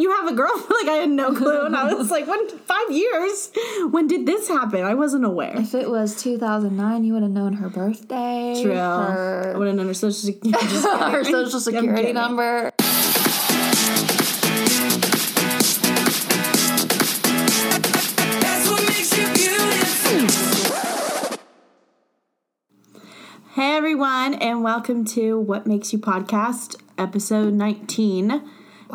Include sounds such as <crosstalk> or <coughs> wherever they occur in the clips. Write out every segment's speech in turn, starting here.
you have a girlfriend? <laughs> Like I had no clue, and I was <laughs> like, when five years? When did this happen? I wasn't aware. If it was 2009, you would have known her birthday. True. Her, I would have known her social <laughs> security. her social security number. That's what makes you beautiful. Hey everyone, and welcome to What Makes You Podcast, episode 19.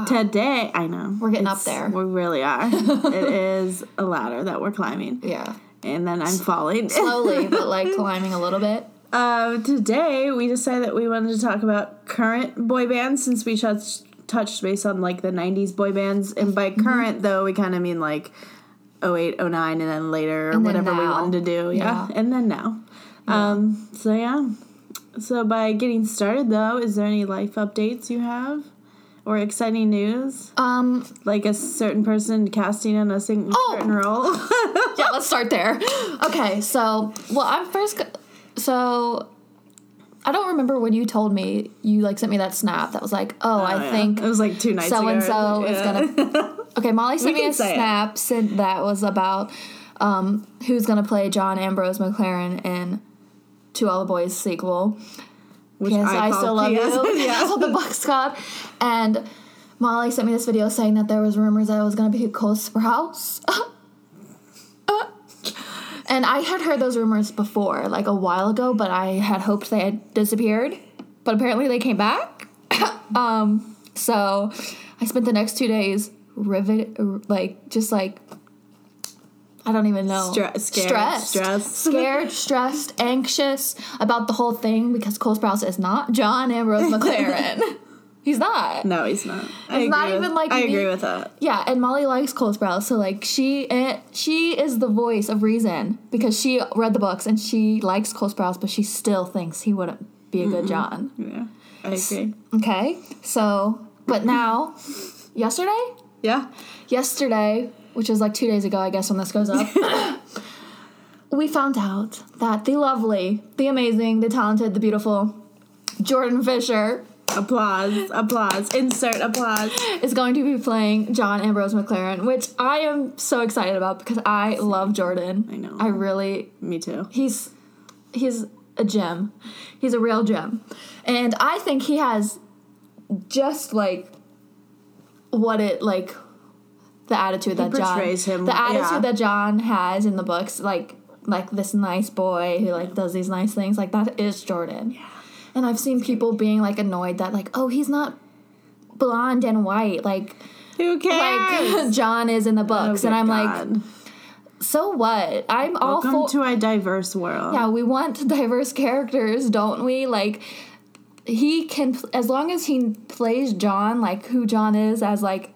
Today, I know. We're getting up there. We really are. <laughs> it is a ladder that we're climbing. Yeah. And then I'm falling. Slowly, <laughs> but like climbing a little bit. Uh, today, we decided that we wanted to talk about current boy bands since we touched, touched base on like the 90s boy bands. And by Mm-hmm. current, though, we kind of mean like 08, 09, and then later, or And then whatever we wanted to do. Yeah. Yeah. And then now. Um, so, yeah. So, by getting started, though, is there any life updates you have? Or exciting news? Um, Like a certain person casting in a Oh! certain role? <laughs> yeah, let's start there. Okay, so well, I'm first. go- So I don't remember when you told me you like sent me that snap that was like, oh, I yeah. think it was like two nights so and so is gonna. Okay, Molly <laughs> sent me a snap sent that was about um, who's gonna play John Ambrose McClaren in To All the Boys sequel. Which Yes, I, call still love you. PS. That's what the <laughs> book's called. And Molly sent me this video saying that there was rumors that it was going to be Cole Sprouse. <laughs> and I had heard those rumors before, like a while ago, but I had hoped they had disappeared. But apparently they came back. <coughs> um, so I spent the next two days rivet, like just like I don't even know. Stre- scared, stressed, stressed. <laughs> scared, stressed, anxious about the whole thing because Cole Sprouse is not John Ambrose McClaren. <laughs> He's not. No, he's not. I It's not agree with- even like I me- agree with that. Yeah, and Molly likes Cole Sprouse, so like she and she is the voice of reason because she read the books and she likes Cole Sprouse, but she still thinks he wouldn't be a good mm-hmm. John. Yeah, I agree. Okay, so but now, yesterday, Yeah, yesterday, which is like two days ago, I guess, when this goes up, <laughs> we found out that the lovely, the amazing, the talented, the beautiful Jordan Fisher applause, applause, insert applause. is going to be playing John Ambrose McClaren, which I am so excited about because I love Jordan. I know. I really Me too. he's he's a gem. He's a real gem. And I think he has just like what it like the attitude that John him, the attitude yeah. that John has in the books like like this nice boy who like does these nice things like that is Jordan. Yeah. And I've seen people being like annoyed that like oh he's not blonde and white like Who cares? like <laughs> John is in the Oh, books and I'm like so what? I'm all welcome for to a diverse world. yeah, we want <laughs> diverse characters, don't we? Like he can as long as he plays John like who John is as like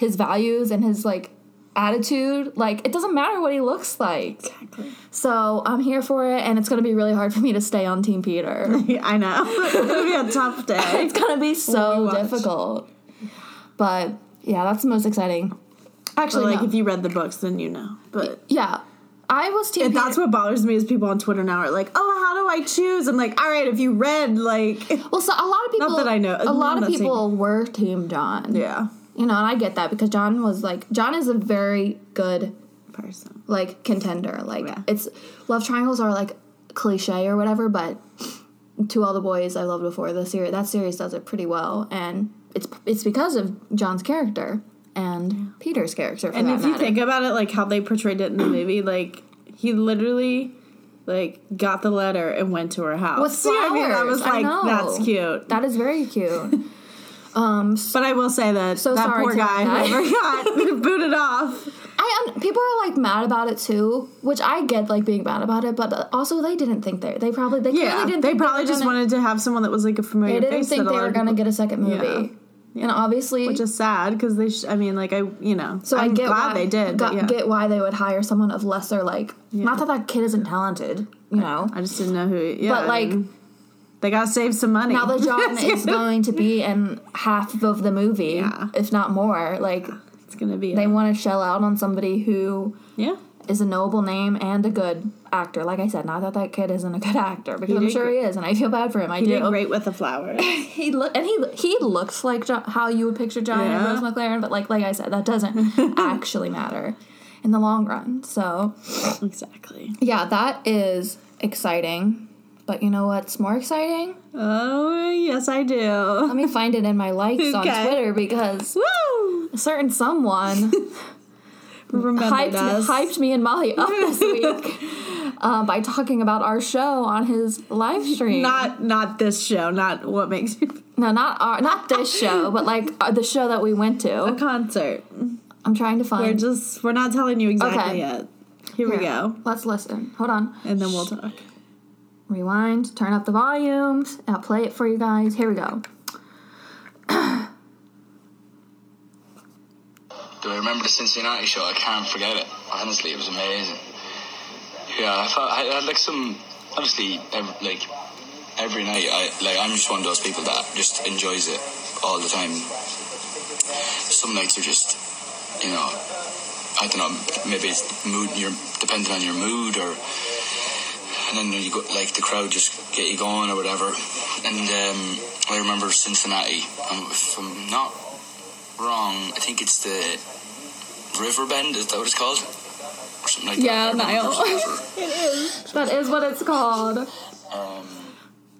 his values and his like attitude, like it doesn't matter what he looks like. Exactly. So, I'm here for it and it's going to be really hard for me to stay on Team Peter. <laughs> I know. <laughs> it's gonna be a tough <laughs> day. it's going to be so difficult. But yeah, that's the most exciting. But Actually, like, no. if you read the books, then you know. But yeah. I was Team and Peter. that's what bothers me is people on Twitter now are like, "Oh, how do I choose?" I'm like, "All right, if you read like, well, so a lot of people Not that I know- A lot of people were Team John. yeah, You know, and I get that because John was like John is a very good person." like contender. Like Yeah. it's love triangles are like cliche or whatever, but to all the boys I loved before the series that series does it pretty well, and it's it's because of John's character and Peter's character. And if you think about it, like how they portrayed it in the movie, like he literally like got the letter and went to her house. with know what I mean? That flowers, was like that's cute. that is very cute. <laughs> um, But I will say that So that poor guy guy. whoever got <laughs> <laughs> booted off. I un- people are like mad about it too, which I get like being mad about it, but also they didn't think they they probably they Yeah, didn't they probably were just gonna- wanted to have someone that was like a familiar they didn't think they were gonna get a second movie. And obviously, which is sad because they. Sh- I mean, like I, you know, so I'm I get glad why they did. got- yeah. get why they would hire someone of lesser like. Not that that kid isn't talented, you know. I just didn't know who. Yeah, But, I like- mean, they gotta save some money. Now that John <laughs> is going to be in half of the movie, Yeah. if not more, like it's gonna be. they a- want to shell out on somebody who yeah. is a noble name and a good actor. Like I said, not that that kid isn't a good actor because I'm sure he is, and I feel bad for him. I He did great with the flowers. <laughs> He look and he he looks like jo- how you would picture John Yeah. Rose McClaren, but like like I said, that doesn't <laughs> actually matter in the long run. So exactly. yeah, that is exciting. But you know what's more exciting? Oh yes, I do. Let me find it in my likes on Twitter because Woo! a certain someone <laughs> hyped, us. hyped me and Molly up this <laughs> week uh, by talking about our show on his live stream. Not not this show. Not what makes you <laughs> no, not our, not this show, but like uh, the show that we went to. a concert. I'm trying to find. We're just we're not telling you exactly Okay. yet. Here, we go, Let's listen. Hold on. and then we'll talk. Rewind. Turn up the volume. I'll play it for you guys. Here we go. Do I remember the Cincinnati show? I can't forget it. Honestly, it was amazing. Yeah, I thought I had like some. Obviously, every, like every night, I like I'm just one of those people that just enjoys it all the time. Some nights are just, you know, I don't know. Maybe it's mood. You're depending on your mood, or and then you go like the crowd just get you going or whatever. And um, I remember Cincinnati. Um, if I'm not wrong. I think it's the River Bend. Is that what it's called? Or something like Yeah, that. I remember Niall. there's a river. That is what it's called. Um,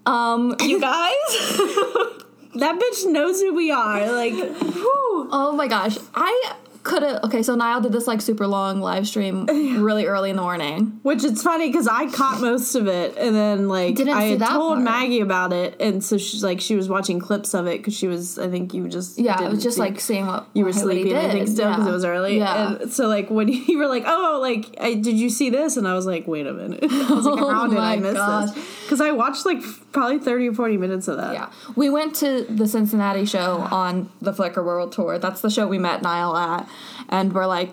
Um, <laughs> You guys, <laughs> that bitch knows who we are. Like, whew. oh my gosh, I could have. Okay, so Niall did this like super long live stream <laughs> really early in the morning. Which it's funny because I caught most of it, and then like Didn't I had told part. Maggie about it, and so she's like she was watching clips of it because she was I think you just Yeah, it was just see- like seeing what you were sleeping I think still because Yeah. it was early. Yeah. And so like when <laughs> you were like oh like I, did you see this and I was like wait a minute <laughs> I was like how Oh did I oh miss gosh. this because I watched like f- probably thirty or forty minutes of that. Yeah, we went to the Cincinnati show on the Flicker World Tour. That's the show we met Niall at, and we're like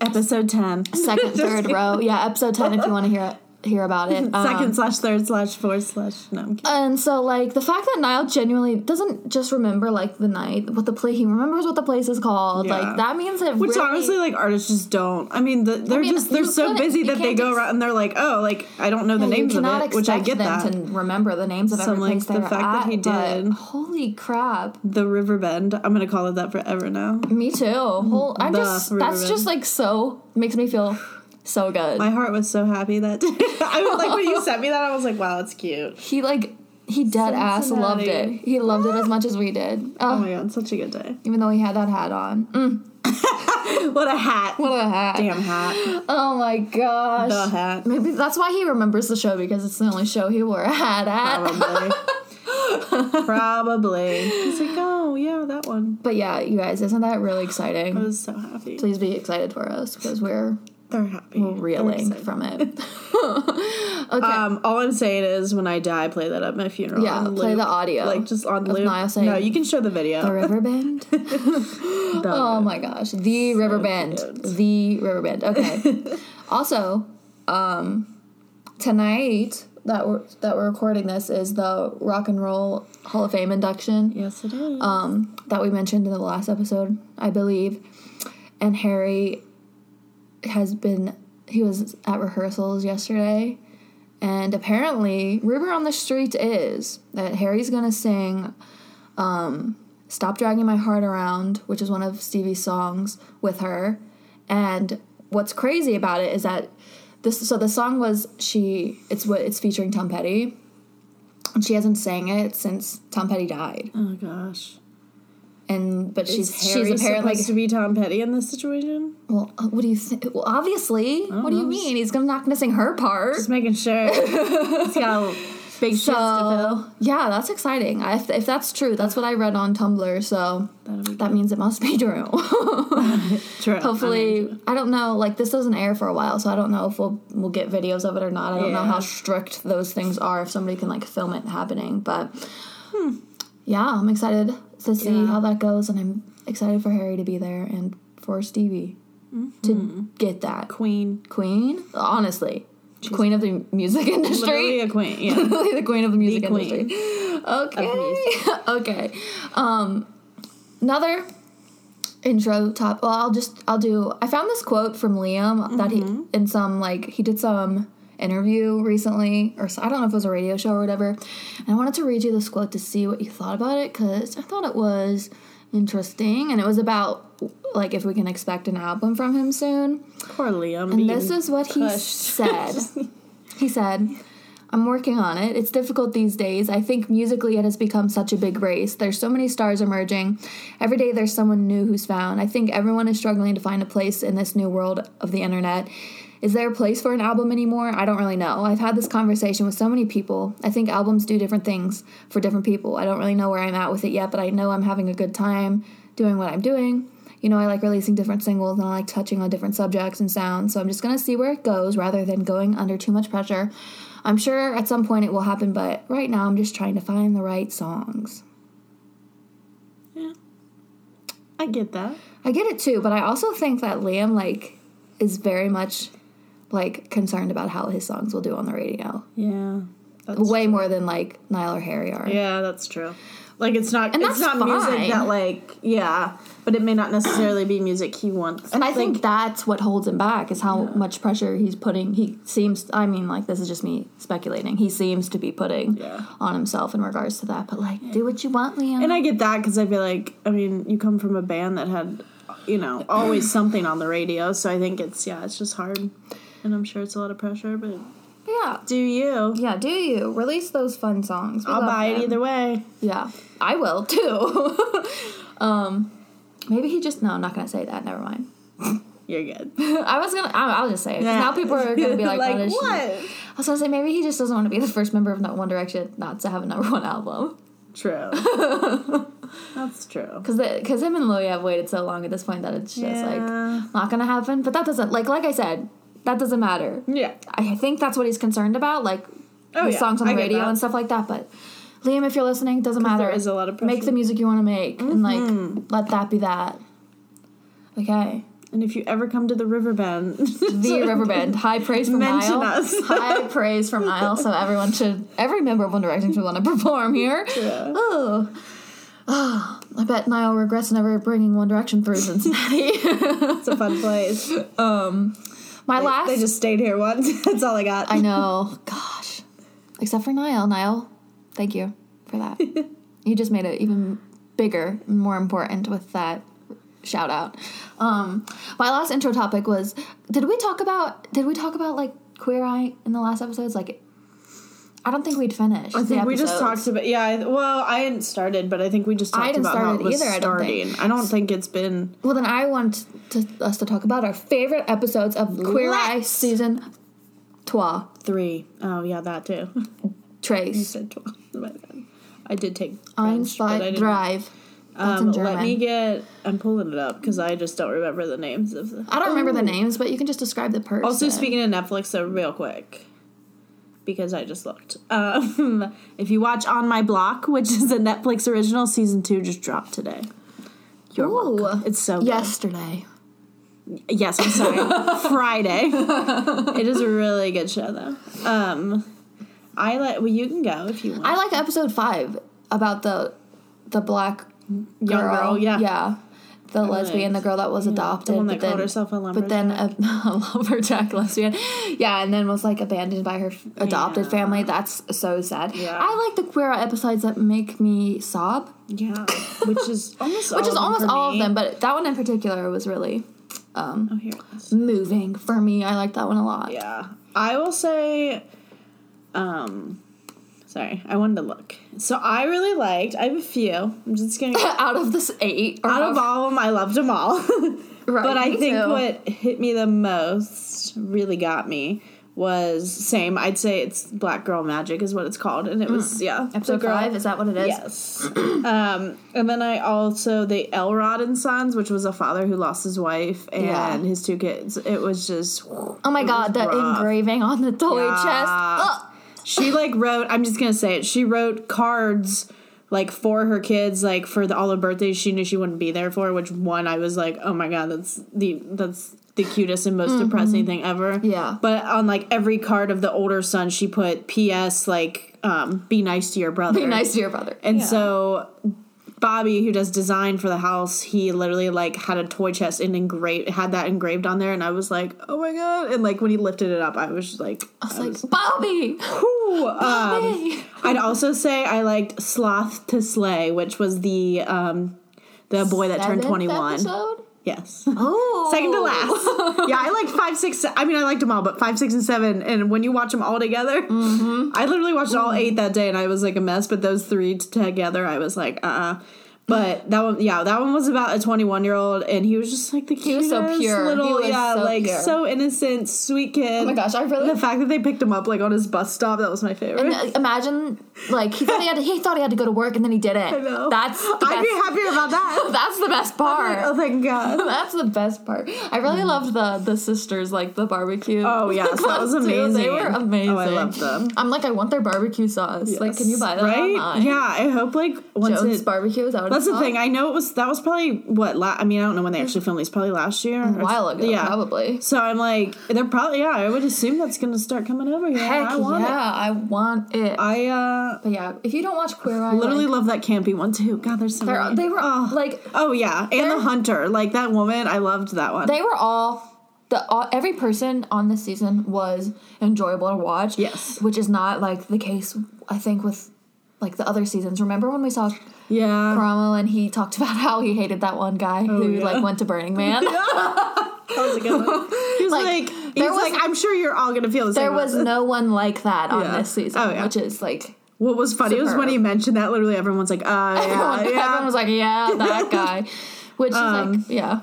Episode ten. second, <laughs> third row. Yeah, episode ten if you want to hear hear about it. <laughs> Um, Second slash third slash fourth slash no. I'm. And so, like, the fact that Niall genuinely doesn't just remember, like, the night, what the play, he remembers what the place is called. Yeah. Like, that means that Which really, honestly, like artists just don't. I mean, the, they're mean, just they're so busy that they go ex- around and they're like, oh, like I don't know the names of it, which I get them that. to remember the names of So, every like, place the fact that at, he but did- holy crap. The Riverbend. I'm gonna call it that forever now. Me too. Whole, I'm The just, that's just, like, so, makes me feel so good. My heart was so happy that <laughs> I was like when you <laughs> sent me that I was like, wow, it's cute. he, like, he dead ass loved it. He loved it as much as we did. Oh Oh, my god, such a good day. even though he had that hat on. Mm, <laughs> What a hat. what a hat. Damn hat. Oh my gosh. The hat. Maybe that's why he remembers the show because it's the only show he wore a hat at. Probably. Probably. He's like, oh yeah, that one. But yeah, you guys, isn't that really exciting? I was so happy. Please be excited for us because we're They're happy. They're from it. <laughs> <laughs> okay. Um, all I'm saying is when I die, play that at my funeral. Yeah, play loop. the audio Like just on loop. Niall saying, no, you can show the video. the river bend. <laughs> The- Oh my gosh, the river bend. cute. The river bend. Okay. also, um, tonight that we're that we're recording this is the Rock and Roll Hall of Fame induction. Yes, it is. um, that we mentioned in the last episode, I believe. And Harry has been, he was at rehearsals yesterday. And apparently, Rumor on the Street is that Harry's gonna sing um, Stop Dragging My Heart Around, which is one of Stevie's songs, with her. And what's crazy about it is that this, so the song was she, it's what it's featuring Tom Petty. And she hasn't sang it since Tom Petty died oh gosh. And but she's Is she's Harry apparently supposed to be Tom Petty in this situation? well uh, what do you think well obviously. What do you mean? He's gonna not gonna her part. Just making sure. He's got a <laughs> big so yeah that's exciting. I, if, if that's true that's what i read on tumblr so that means it must be true. <laughs> <laughs> True. hopefully i don't know like this doesn't air for a while so i don't know if we'll we'll get videos of it or not. I don't know how strict those things are if somebody can like film it happening but yeah i'm excited to see Yeah. how that goes and i'm excited for harry to be there and for stevie to get that Queen. queen honestly queen of the music industry Literally a queen. <laughs> Yeah. literally the queen of the music queen industry okay music. <laughs> okay um another intro top. Well, I'll just I'll do. I found this quote from Liam that he in some like he did some interview recently or I don't know if it was a radio show or whatever. And I wanted to read you this quote to see what you thought about it because I thought it was interesting and it was about like if we can expect an album from him soon. Poor Liam. And this is what he said. <laughs> he said, I'm working on it. It's difficult these days. I think musically it has become such a big race. There's so many stars emerging. Every day there's someone new who's found. I think everyone is struggling to find a place in this new world of the internet. Is there a place for an album anymore? I don't really know. I've had this conversation with so many people. I think albums do different things for different people. I don't really know where I'm at with it yet, but I know I'm having a good time doing what I'm doing. You know, I like releasing different singles and I like touching on different subjects and sounds. So I'm just going to see where it goes rather than going under too much pressure. I'm sure at some point it will happen, but right now I'm just trying to find the right songs. Yeah. I get that. I get it too, but I also think that Liam like is very much like concerned about how his songs will do on the radio. Yeah. That's Way more than like Niall or Harry are. Yeah, that's true. Like it's not And it's that's not music that like yeah, but it may not necessarily be music he wants. And I think that's what holds him back is how much pressure he's putting. He seems, I mean, like, this is just me speculating. He seems to be putting Yeah. on himself in regards to that. But, like, do what you want, Liam. and I get that because I feel like I mean you come from a band that had you know always something on the radio, so I think it's yeah it's just hard, and I'm sure it's a lot of pressure, but yeah. do you? Yeah, do you? Release those fun songs. We I'll buy it either way. Yeah, I will <laughs> too. um, maybe he just, no, I'm not going to say that. Never mind. You're good. <laughs> I was going to, I'll just say it. Yeah. Now people are going to be like, <laughs> like what what? I was to say, maybe he just doesn't want to be the first member of No- One Direction not to have a number one album. True. That's true. Because because him and Louis have waited so long at this point that it's just Yeah. like not gonna happen. But that doesn't like like I said, that doesn't matter. Yeah. I think that's what he's concerned about, like Oh, the yeah. songs on the radio that. and stuff like that. But Liam, if you're listening, it doesn't matter. there is a lot of make the music you want to make and Mm-hmm. like let that be that. Okay, And if you ever come to the Riverbend, <laughs> the <laughs> Riverbend. High praise from Mention Niall. us. <laughs> High praise from Niall. So everyone should, every member of One Direction should want to perform here. Oh. Oh, I bet Niall regrets never bringing One Direction through Cincinnati. it's a fun place. My last. They just stayed here once. <laughs> That's all I got. I know. <laughs> Gosh. Except for Niall. Niall, thank you for that. <laughs> you just made it even bigger and more important with that shout out. Um, my last intro topic was did we talk about did we talk about like Queer Eye in the last episodes? Like I don't think we'd finished. I think we just talked about yeah. I- Well, I hadn't started, but I think we just I talked hadn't about how it was either, I don't starting. think. I don't think it's been Well, then I want to, us to talk about our favorite episodes of Queer Eye Let's. season trois. three. Oh yeah, that too. you Trace. said twelve. <laughs> My bad. I did take French, but I Einstein didn't. Drive. That's in Um, German. let me get. I'm pulling it up because I just don't remember the names of the. I don't remember the Oh. names, but you can just describe the person. Also, speaking of Netflix, though, real quick, because I just looked. Um, <laughs> if you watch On My Block, which is a Netflix original, season two just dropped today. You're Ooh. welcome. It's so good. yesterday. Yes, I'm sorry. <laughs> Friday. <laughs> It is a really good show, though. Um, I like. Well, you can go if you want. I like episode five about the the black Young girl. girl, yeah. yeah. The lesbian, the girl that was adopted, one but then herself a but then a, <laughs> a lumberjack lesbian, yeah, and then was like abandoned by her f- adopted Yeah. family. That's so sad. Yeah. I like the queer episodes that make me sob, Yeah, which is <laughs> almost which all is of them almost all me. of them, but that one in particular was really Oh, here moving for me. I like that one a lot. Yeah. I will say um sorry, I wanted to look. So I really liked I have a few. I'm just gonna <laughs> Out of this eight, or out of all of them I loved them all. <laughs> Right, but I think too. what hit me the most, really got me, was same. I'd say it's Black Girl Magic is what it's called. And it was yeah. the episode girl- five is that what it is? Yes. <clears throat> um, and then I also the Elrod and Sons, which was a father who lost his wife and Yeah. his two kids. It was just Oh my god, the rough. engraving on the toy Yeah. chest. Ugh. She like wrote. I'm just gonna say it. She wrote cards like for her kids, like for the, all the birthdays she knew she wouldn't be there for. Which one I was like, oh my god, that's the that's the cutest and most depressing thing ever. Mm-hmm. Yeah. But on like every card of the older son, she put P.S. like um, be nice to your brother. Be nice to your brother. And Yeah. so Bobby, who does design for the house, he literally like had a toy chest and engraved had that engraved on there, and I was like, oh my god! And like when he lifted it up, I was just like, I was like, Bobby! Ooh, um, Bobby! I'd also say I liked Sloth to Slay, which was the um, the boy that turned twenty one. Yes. Oh. Second to last. yeah, I liked five, six. I mean, I liked them all, but five, six, and seven. And when you watch them all together, Mm-hmm. I literally watched all eight that day, and I was like a mess. But those three together, I was like, uh, uh <laughs> But that one, yeah, that one was about a twenty-one-year-old, and he was just like the cutest so pure. little, He was yeah, so like pure. so innocent, sweet kid. Oh my gosh, I really the fact that they picked him up like on his bus stop, that was my favorite. And, uh, imagine, like he thought he had to, he thought he had to go to work and then he didn't. I know. That's the I'd be best. happier about that. <laughs> That's the best part. oh, thank God. <laughs> That's the best part. I really loved the the sisters, like the barbecue. Oh yes, that was amazing. They were amazing. Oh, I love them. I'm like, I want their barbecue sauce. Like, can you buy that right? online? Yeah, I hope like once Jones it. barbecue is what That's the thing. I know it was that was probably what la- I mean. I don't know when they actually filmed these. Probably last year, a while ago, Yeah, probably. So I'm like, they're probably yeah. I would assume that's gonna start coming over here. Heck I want yeah, it. I want it. I uh but yeah, if you don't watch Queer Eye, I literally like, love that campy one too. God, there's so many. they were oh. like oh yeah, and the hunter, like that woman. I loved that one. they were all the all, every person on this season was enjoyable to watch. Yes. which is not like the case. I think with like the other seasons. Remember when we saw yeah, Karamo and he talked <laughs> about how he hated that one guy who Oh, yeah. like went to Burning Man. <laughs> that was a good one. <laughs> He was Like, like, there he's was- like, I'm sure you're all gonna feel the same. there was this." no one like that on Yeah. this season, Oh, yeah. which is like What was funny was when he mentioned that. Literally, everyone's like, uh, yeah, everyone, yeah. everyone was like, "Yeah, that guy," which is Um, like, yeah,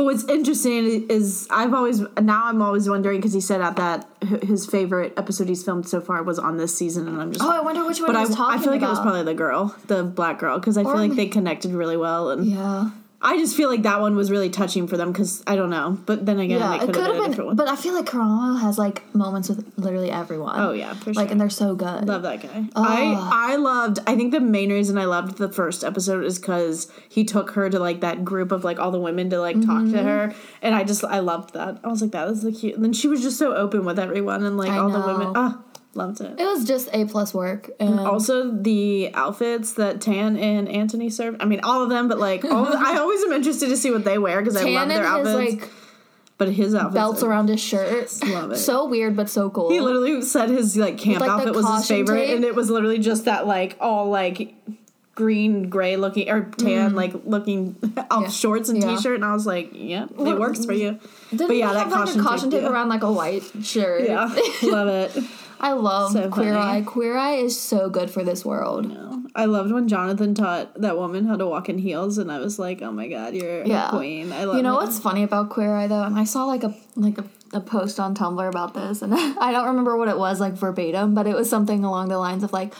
But what's interesting is I've always now I'm always wondering because he said out that his favorite episode he's filmed so far was on this season, and I'm just Oh, I wonder which one But I, I feel like it was probably the girl, the black girl, because I feel like they connected really well, and yeah, I just feel like that one was really touching for them because I don't know, but then again, yeah. it could have been, a been, one. but I feel like Karamo has like moments with literally everyone. oh yeah, for sure. like, and they're so good. Love that guy. Oh. I I loved. I think the main reason I loved the first episode is because he took her to like that group of like all the women to like talk Mm-hmm. to her, and I just I loved that. I was like, that is the cute. And then she was just so open with everyone, and like I all the women. Ah, loved it. It was just a plus work, and Also, the outfits that Tan and Antoni served. I mean, all of them, but like, all I always am interested to see what they wear because I love their and his outfits. like but his outfit belts like, around his shirt, love it. so weird but so cool. He literally said his like camp like, the outfit was his favorite, tape? and it was literally just that like all like green, gray looking or tan, mm-hmm. like looking <laughs> Yeah. shorts and Yeah. t-shirt, and I was like, yeah, it works for you. But yeah, that have like caution a caution tape, tape yeah. around like a white shirt. Yeah, <laughs> love it. I love So Queer. Eye. Queer Eye is so good for this world. I loved when Jonathan taught that woman how to walk in heels, and I was like, oh my god, you're Yeah. a queen. I love. You know what's funny about Queer Eye though, and I saw like a like a, a post on Tumblr about this, and <laughs> I don't remember what it was like verbatim, but it was something along the lines of like,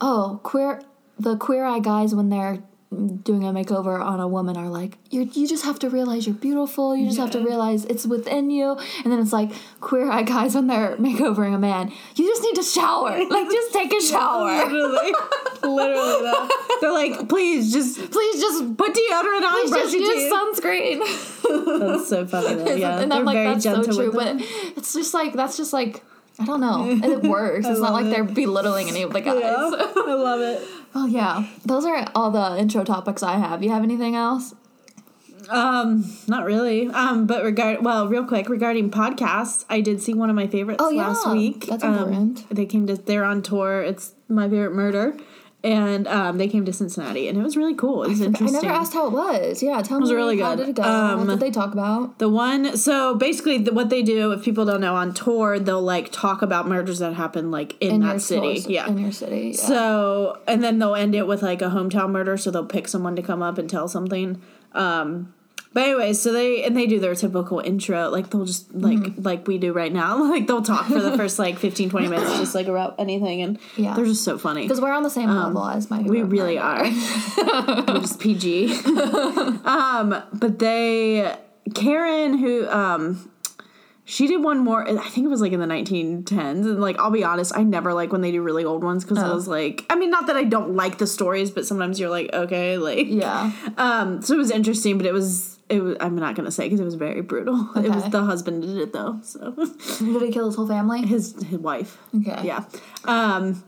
oh, queer the Queer Eye guys when they're doing a makeover on a woman are like you you just have to realize you're beautiful you just have to realize it's within you and then it's like queer eye guys when they're <laughs> makeovering a man you just need to shower like just take a <laughs> shower Literally, <laughs> literally. Though. They're like, please just please just put deodorant on, please brush just your use sunscreen That's so funny. Though. Yeah, and they're I'm like, very that's so gentle true. with them. But it's just like that's just like I don't know. It works. It's not like it. they're belittling any of the guys. Yeah, I love it. Well, yeah, those are all the intro topics I have. You have anything else? Um, not really. Um, but regard well, real quick regarding podcasts, I did see one of my favorites Oh, yeah. last week. That's Um, important. they came to they're on tour. It's my favorite murder, and um, they came to Cincinnati, and it was really cool. It was I interesting. never asked how it was. Yeah, tell it was me. really How good. did it go? Um, what did they talk about? The one, so basically, the, what they do, if people don't know, on tour, they'll like talk about murders that happen like in, that city. source- yeah. in your city. Yeah. So, and then they'll end it with like a hometown murder. So they'll pick someone to come up and tell something. Um, but anyway, so they and they do their typical intro, like they'll just like Mm-hmm. like we do right now, <laughs> like they'll talk for the <laughs> first like 15, 20 minutes, just like about anything, and Yeah. they're just so funny. because we're on the same level as my. Um, We really are. <laughs> We're just PG. um, but they Karen who um she did one more I think it was like in the 1910s and like I'll be honest I never like when they do really old ones I Oh. was like I mean not that I don't like the stories but sometimes you're like okay like Yeah. um so it was interesting but it was it was I'm not going to say cuz it was very brutal. <laughs> It was the husband did it though. So <laughs> Did he kill his whole family? his his wife. Okay. Yeah. Um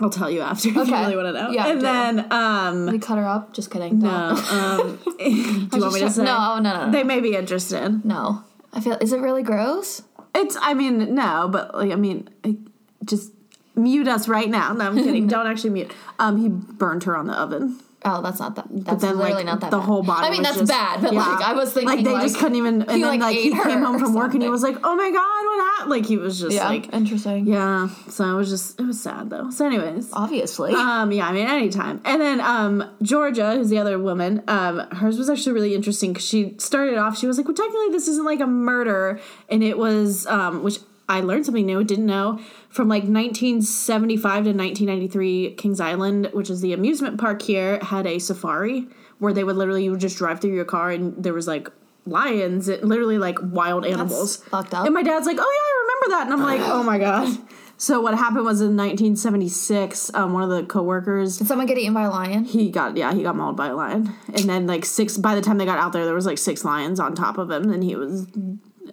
I'll tell you after if you Okay. really want to know. Yeah, and do. then um We cut her up. Just kidding. no, um <laughs> do you want me to say? no, no, no, no. They may be interested. No. I feel. Is it really gross? It's I mean, no, but like I mean, I, just mute us right now. No, I'm kidding. <laughs> Don't actually mute. Um he burned her on the oven. Oh, that's not that. That's But then literally like not that. the bad. whole body. I mean, that's just- bad, but yeah. like I was thinking, like they just couldn't even. And he, then like, like he came home from work and he was like, "Oh my god, what happened?" Like he was just yeah, like, interesting. yeah. So it was just it was sad though. So anyways. Obviously. Um, yeah, I mean, anytime. And then um, Georgia, who's the other woman, um, hers was actually really interesting because she started off, she was like, well, technically, this isn't like a murder. And it was, um, which I learned something new, didn't know, from like 1975 to 1993, Kings Island, which is the amusement park here, had a safari where they would literally, you would just drive through your car and there was like lions, it, literally like wild animals. fucked up. And my dad's like, oh yeah, I remember that. And I'm like, oh my God. So what happened was in 1976, um, one of the coworkers, Did someone get eaten by a lion? he got yeah, he got mauled by a lion, and then like six. By the time they got out there, there was like six lions on top of him, and he was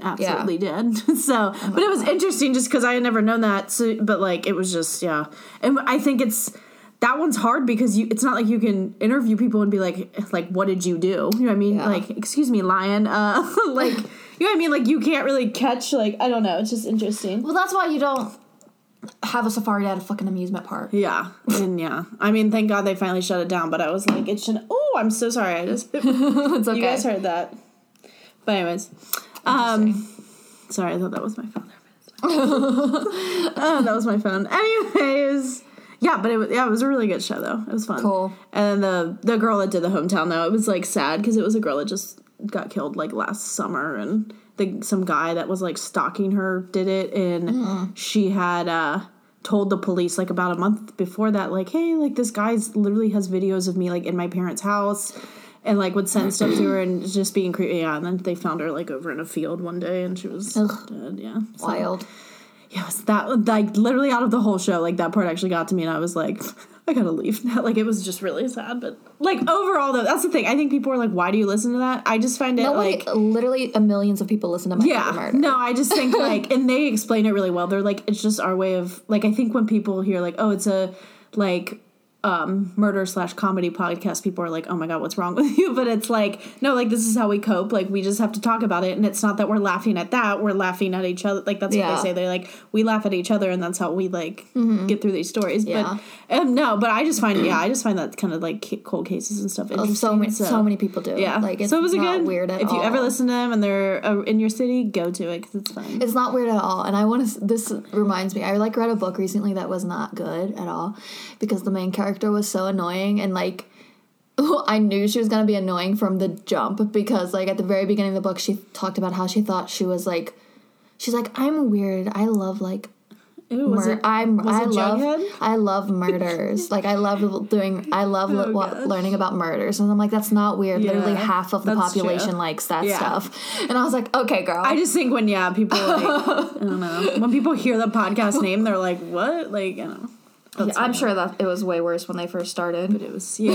absolutely did <laughs> so, but it was interesting just because I had never known that. So, but like it was just yeah, and I think it's. That one's hard because you. It's not like you can interview people and be like, like, what did you do? You know what I mean? Yeah. Like, excuse me, lion. Uh, <laughs> like, <laughs> you know what I mean? Like, you can't really catch. Like, I don't know. It's just interesting. Well, that's why you don't have a safari at a fucking amusement park. Yeah, and yeah. I mean, thank God they finally shut it down. But I was like, it should. Oh, I'm so sorry. I just. it's okay. You guys heard that. But anyways, um, sorry, I thought that was my phone. <laughs> oh, that was my phone. <laughs> Anyways, yeah, but it was yeah, it was a really good show though. It was fun. Cool. And the the girl that did the hometown though, it was like sad because it was a girl that just got killed like last summer, and the some guy that was like stalking her did it, and she had uh told the police like about a month before that like hey like this guy's literally has videos of me like in my parents house and like would send stuff to her and <clears throat> just being creepy yeah and then they found her like over in a field one day and she was Ugh. dead yeah So- Wild. yeah, it was that like literally out of the whole show, like that part actually got to me, and I was like, <laughs> I gotta leave now. Like it was just really sad, but like overall though, that's the thing. I think people are like, why do you listen to that? I just find it Nobody, like. literally, a millions of people listen to my Yeah, murder. no, I just think <laughs> like, and they explain it really well. They're like, it's just our way of like. I think when people hear like, oh, it's a like um murder slash comedy podcast, people are like, oh my god, what's wrong with <laughs> you? But it's like, no, like this is how we cope. Like we just have to talk about it, and it's not that we're laughing at that. We're laughing at each other. Like that's what they say. They're like, we laugh at each other, and that's how we like get through these stories. Yeah. But um, no, but I just find yeah, I just find that kind of like cold cases and stuff. Oh, so many, so, many people do. Yeah, like it's so it was a not good. weird at if you ever listen to them and they're uh, in your city, go to it because it's fun. It's not weird at all. And I want to. This reminds me. I like read a book recently that was not good at all because the main character was so annoying and like. <laughs> I knew she was gonna be annoying from the jump because like at the very beginning of the book she talked about how she thought she was like she's like I'm weird I love like Ew, was mur- it? I'm I love Jughead? <laughs> I love murders like I love doing I love Oh, learning about murders and I'm like that's not weird literally half of the population true. likes that Yeah. stuff and I was like okay girl I just think when yeah, people like <laughs> I don't know when people hear the podcast name, they're like, "What?" Like I don't know. That's I'm sure that it was way worse when they first started. But it was yeah,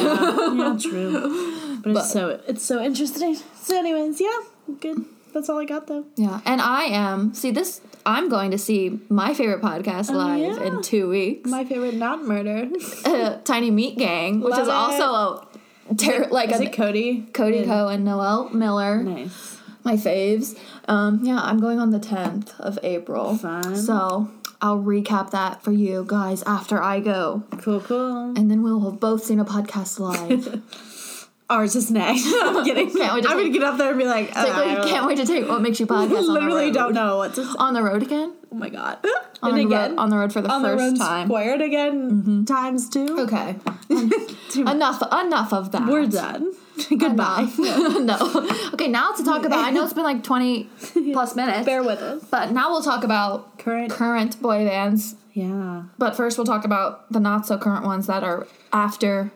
yeah, <laughs> true. But, it's so it's so interesting. So, anyways, yeah, good. That's all I got though. Yeah, and I am see this. I'm going to see my favorite podcast live yeah. in two weeks. My favorite not murder. <laughs> uh, Tiny Meat Gang, which Love is it. also a ter- like Is a it Cody? Cody Yeah. And Noel Miller, Nice. my faves. Um, yeah, I'm going on the 10th of April. Fun. So I'll recap that for you guys after I go, Cool, cool. and then we'll have both seen a podcast live. <laughs> Ours is next. <laughs> I'm kidding. <laughs> Can't wait to I'm gonna get up there and be like, Like, "Uh, I can't know." wait to take what makes you podcast. on the Literally don't know what to say. On the road again. Oh my god. On and the again. road, on the road for the on the first road time. squared again times two. Okay. enough enough of that. We're done. <laughs> Goodbye. <laughs> no. Okay, now to talk about I know it's been like 20 plus minutes. Bear with us. but now we'll talk about Current. current boy bands. Yeah. But first we'll talk about the not so current ones that are after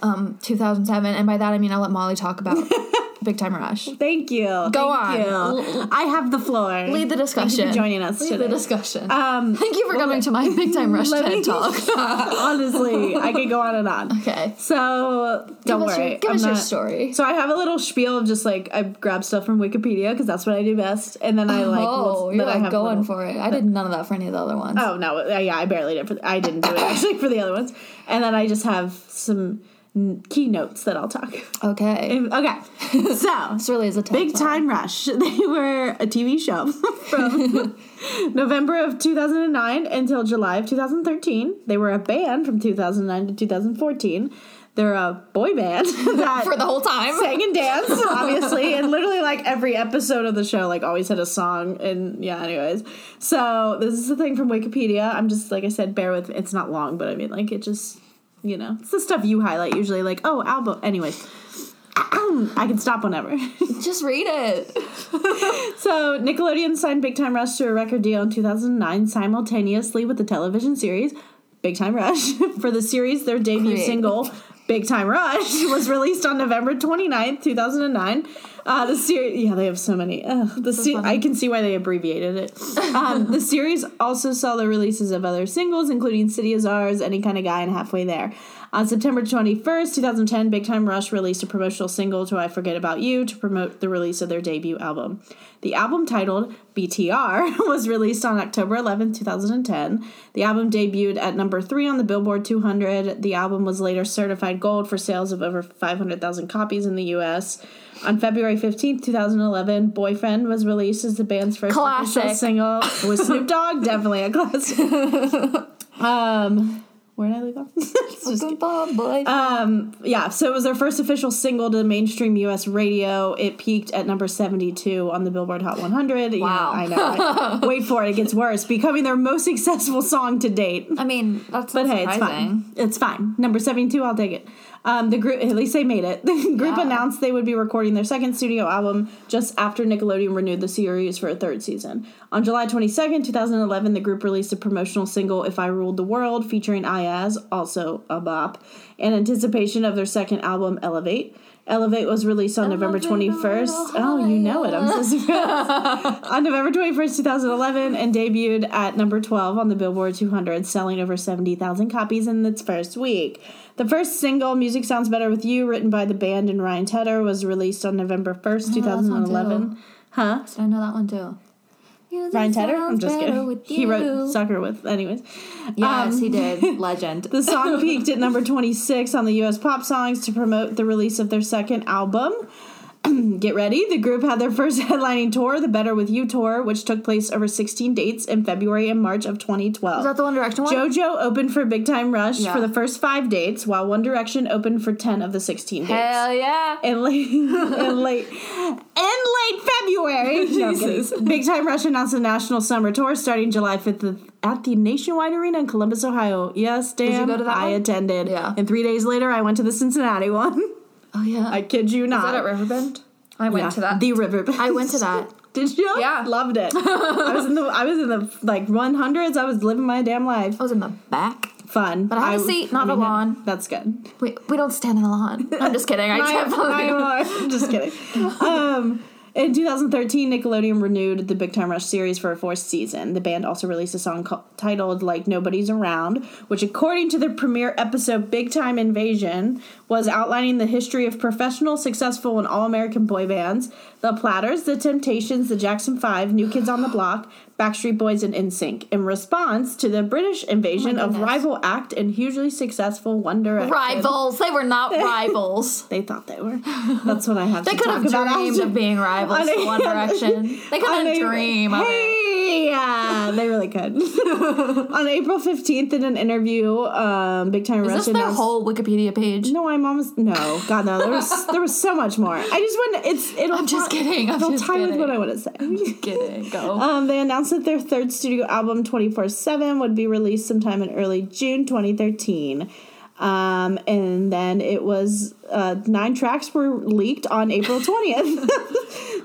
um 2007 and by that I mean I'll let Molly talk about <laughs> Big Time Rush. Thank you. Go on. You. I have the floor. Lead the discussion. Thank you for joining us Lead today. the discussion. Um, <laughs> Thank you for coming to my Big Time Rush TED me- Talk. <laughs> honestly, I could go on and on. Okay. So don't Give worry. your- give I'm us your not- story. So I have a little spiel of just like I grab stuff from Wikipedia because that's what I do best, and then I like oh, you're like going little- for it. I did none of that for any of the other ones. Oh no, yeah, I barely did. For I didn't do it actually for the other ones, and then I just have some keynotes that I'll talk. Okay. Okay, <laughs> so This really is a Big Talk. Time Rush. <laughs> They were a TV show <laughs> from November of 2009 until July of 2013. They were a band from 2009 to 2014. They're a boy band that For the whole time. sang and danced, obviously, and literally like every episode of the show, like always had a song. And yeah, anyways, so this is the thing from Wikipedia. I'm just like I said, bear with me. It's not long, but I mean, like it just you know, it's the stuff you highlight usually. Like oh, album. Anyways, <clears throat> I can stop whenever. <laughs> Just read it. <laughs> So Nickelodeon signed Big Time Rush to a record deal in 2009 simultaneously with the television series Big Time Rush. <laughs> For the series, their debut Great. single Big Time Rush was released on November 29th, 2009. Uh, the series, yeah, they have so many. Ugh, the se- I can see why they abbreviated it. Um, the series also saw the releases of other singles, including City Is Ours, Any Kind of Guy, and Halfway There. On September 21st, 2010, Big Time Rush released a promotional single to I Forget About You to promote the release of their debut album. The album titled BTR <laughs> was released on October 11th, 2010. The album debuted at number 3 on the Billboard 200. The album was later certified gold for sales of over 500,000 copies in the US. On February 15th, 2011, Boyfriend was released as the band's first official Classic. single with Snoop Dogg. Definitely a classic. <laughs> um, where did I leave off? <laughs> It's just. Boy. Um, yeah, so it was their first official single to mainstream U.S. radio. It peaked at number 72 on the Billboard Hot 100. Yeah, Wow. I know. right? <laughs> Wait for it, it gets worse, becoming their most successful song to date. I mean, that's But hey, it's fine. It's fine. Number 72, I'll take it. Um, the group, at least they made it. <laughs> The group Yeah. announced they would be recording their second studio album just after Nickelodeon renewed the series for a third season. On July 22nd, 2011, the group released a promotional single, If I Ruled the World, featuring Iyaz, also a bop, in anticipation of their second album, Elevate. Elevate was released on November Elevate a 21st. Oh, you know it. I'm so <laughs> surprised. on November 21st, 2011, and debuted at number 12 on the Billboard 200, selling over 70,000 copies in its first week. The first single, Music Sounds Better With You, written by the band and Ryan Tedder, was released on November 1st, know that song, 2011. Huh? I know that one too. Ryan Tedder? I'm just kidding. <laughs> He wrote. Sucker with, anyways. Yes, Um, he did. <laughs> Legend. The song <laughs> peaked at number 26 on the US Pop Songs to promote the release of their second album. <clears throat> Get ready. The group had their first <laughs> headlining tour, the Better With You tour, which took place over 16 dates in February and March of 2012. Is that the One Direction one? JoJo opened for Big Time Rush Yeah. for the first five dates, while One Direction opened for 10 of the 16 dates. Hell yeah. In late, <laughs> in <laughs> late, in late February, No, Big Time Rush announced a national summer tour starting July 5th at the Nationwide Arena in Columbus, Ohio. Yes, Dan, go to that I one? attended. Yeah. And three days later, I went to the Cincinnati one. Oh yeah. I kid you Is not. that at Riverbend? I went Yeah, to that. The Riverbend. I went to that. <laughs> Did you? Yeah. Loved it. I was in the I was in the like 100s. I was living my damn life. I was in the back. Fun. But I had a seat, not a lawn. That's good. We, we don't stand in the lawn. <laughs> I'm just kidding. I I. I am. Just kidding. <laughs> Um, in 2013, Nickelodeon renewed the Big Time Rush series for a fourth season. The band also released a song called, titled "Like Nobody's Around," which, according to the premiere episode "Big Time Invasion," was outlining the history of professional, successful, and all-American boy bands: the Platters, the Temptations, the Jackson Five, New Kids on the Block, Backstreet Boys, and NSYNC. In response to the British invasion oh of rival act and hugely successful One Direction. Rivals. They were not <laughs> rivals. They thought they were. That's what I have They to could have dreamed after- of being rivals <laughs> to One Direction. They could have a- dream of it. Yeah, they really could. <laughs> on April fifteenth, in an interview, um, Big Time Is Rush this their whole Wikipedia page? no, I'm almost no. God no, there was there was so much more. I just want it's it'll. I'm just kidding, I'm It'll just time with what I want to say. I'm just kidding. Go. <laughs> Um, they announced that their third studio album, 24 7, would be released sometime in early June 2013. Um, and then it was uh, nine tracks were leaked on April 20th.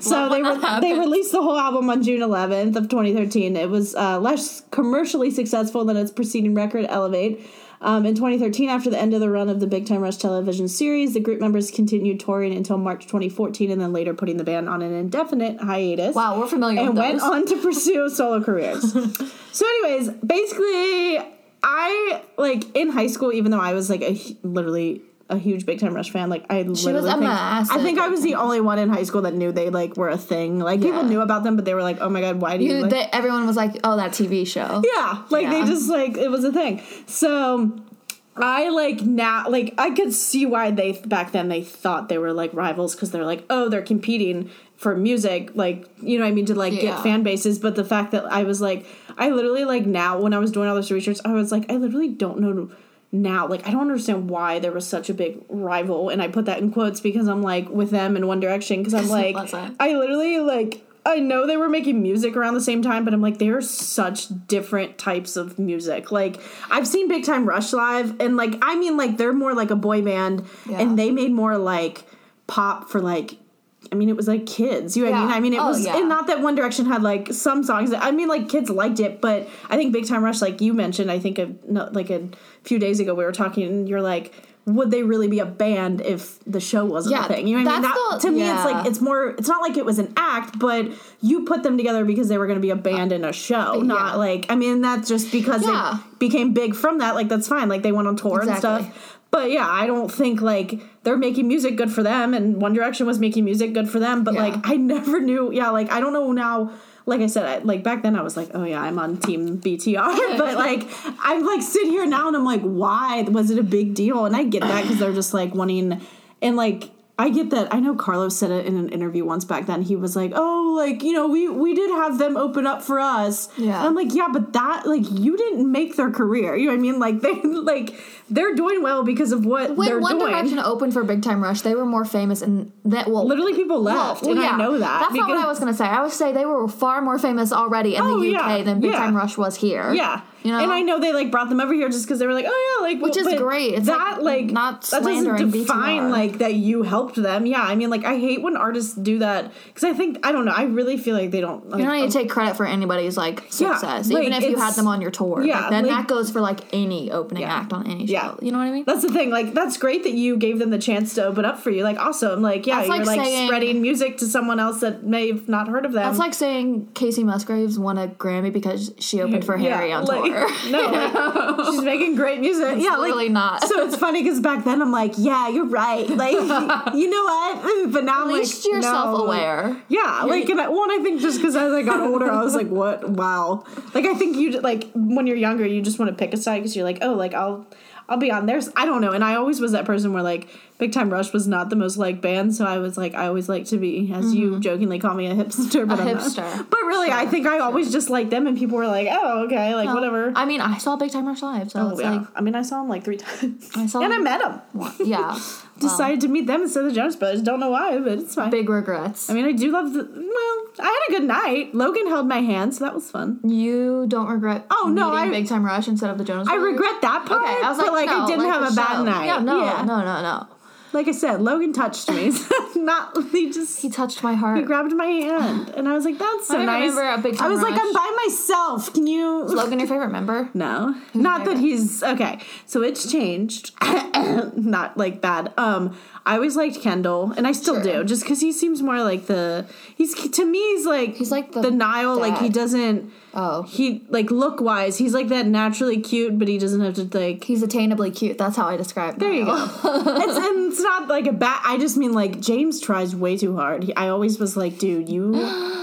<laughs> so they re- they released the whole album on June 11th of 2013. It was uh, less commercially successful than its preceding record, Elevate. Um, in 2013, after the end of the run of the Big Time Rush television series, the group members continued touring until March 2014 and then later putting the band on an indefinite hiatus. Wow, we're familiar And went on to pursue <laughs> solo careers. so, anyways, basically, I, like, in high school, even though I was, like, a literally a huge Big Time Rush fan, like, I literally a think, I think I was the only one in high school that knew they, like, were a thing. Like, people knew about them, but they were like, oh my god, why do you, You, like, they, everyone was like, "Oh, that TV show." yeah, like they just like it was a thing. So I like now like I could see why they back then they thought they were like rivals because they're like oh they're competing for music like you know what I mean to like Yeah. get fan bases. But the fact that I was like I literally like now when I was doing all this research I was like I literally don't know. Now, like, I don't understand why there was such a big rival, and I put that in quotes because I'm like with them in One Direction because I'm <laughs> like, I literally like I know they were making music around the same time, but I'm like they're such different types of music. Like I've seen Big Time Rush live, and like I mean like they're more like a boy band, Yeah. and they made more like pop for like. I mean, it was like kids. You know what I mean? I mean, it Oh, was yeah. and not that One Direction had like some songs. That, I mean, like kids liked it, but I think Big Time Rush, like you mentioned, I think a, no, like a few days ago we were talking, and you're like, would they really be a band if the show wasn't Yeah, a thing? You know what I mean? That, the- to me, it's like it's more. It's not like it was an act, but you put them together because they were going to be a band in a show, not yeah. like. I mean, that's just because Yeah. they became big from that. Like that's fine. Like they went on tour Exactly. and stuff. But yeah, I don't think like they're making music good for them, and One Direction was making music good for them. But Yeah. like I <laughs> never knew. Yeah, like I don't know now. Like I said, I, like back then I was like, oh yeah, I'm on Team BTR. <laughs> but like I'm like sitting here now and I'm like, why was it a big deal? And I get that because they're just like wanting and like. I get that. I know Carlos said it in an interview once back then. He was like, "Oh, like you know, we we did have them open up for us." Yeah. And I'm like, "Yeah, but that like you didn't make their career. You know what I mean? Like <laughs> they like they're doing well because of what When they're One doing." Direction opened for Big Time Rush, they were more famous and that well Literally, people left, well, and yeah, I know that. That's not what I was gonna say. I would say they were far more famous already in Oh, the UK yeah, than Big yeah. Time Rush was here. Yeah. You know? and I know they like brought them over here just because they were like, oh yeah, like Which is great. It's, that like, like not that doesn't define BTR. like that you helped them. Yeah, I mean like I hate when artists do that because I think I don't know. I really feel like they don't. Like, You don't need to take credit for anybody's like Yeah, success, like, even if you had them on your tour. yeah, like, then that goes for like any opening Yeah. act on any show. Yeah. You know what I mean? That's the thing. Like that's great that you gave them the chance to open up for you. Like awesome. Like yeah, That's you're like saying- spreading music to someone else that may have not heard of them. That's like saying Kacey Musgraves won a Grammy because she opened <laughs> for Harry on like, <laughs> No, like, she's making great music. yeah, like literally not. So it's funny because back then I'm like, yeah, you're right. Like, <laughs> you know what? <laughs> But now At I'm least like, you're no. self-aware. Yeah, like, and I, one, I think just because as I got older, I was like, what? Wow. Like, I think you like when you're younger, you just want to pick a side because you're like, oh, like I'll. I'll be on theirs. I don't know. And I always was that person where like Big Time Rush was not the most liked band, so I was like I always like to be, as you jokingly call me, a hipster. But Mm-hmm. A I'm not. hipster. But really, I think I always just liked them, and people were like, "Oh, okay, like whatever." I mean, I saw Big Time Rush live, so Oh, it's yeah. like, I mean, I saw them like three <laughs> times. I saw and I met them. yeah. <laughs> Decided to meet them instead of the Jonas Brothers. Don't know why, but it's fine. Big regrets. I mean, I do love the. Well, I had a good night. Logan held my hand, so that was fun. you don't regret Oh, no, I- Big Time Rush instead of the Jonas I regret that part. Okay, I was but like, like I didn't like have a bad night. Yeah, no, Yeah. no, no, no. Like I said, Logan touched me. <laughs> Not he just He touched my heart. he grabbed my hand, and I was like, "That's so I nice." remember a Big I was like, "I'm by myself. Can you?" Logan, your favorite member? No, not that he's okay. So it's changed, <coughs> not like bad. Um, I always liked Kendall, and I still Sure. do, just because he seems more like the. He's to me, he's like He's like the Niall. Like he doesn't. Oh. He like look wise, he's like that naturally cute, but he doesn't have to like. He's attainably cute. That's how I describe There you go. <laughs> it's and it's not like a bat. I just mean like James tries way too hard. He, I always was like, dude, you. <gasps>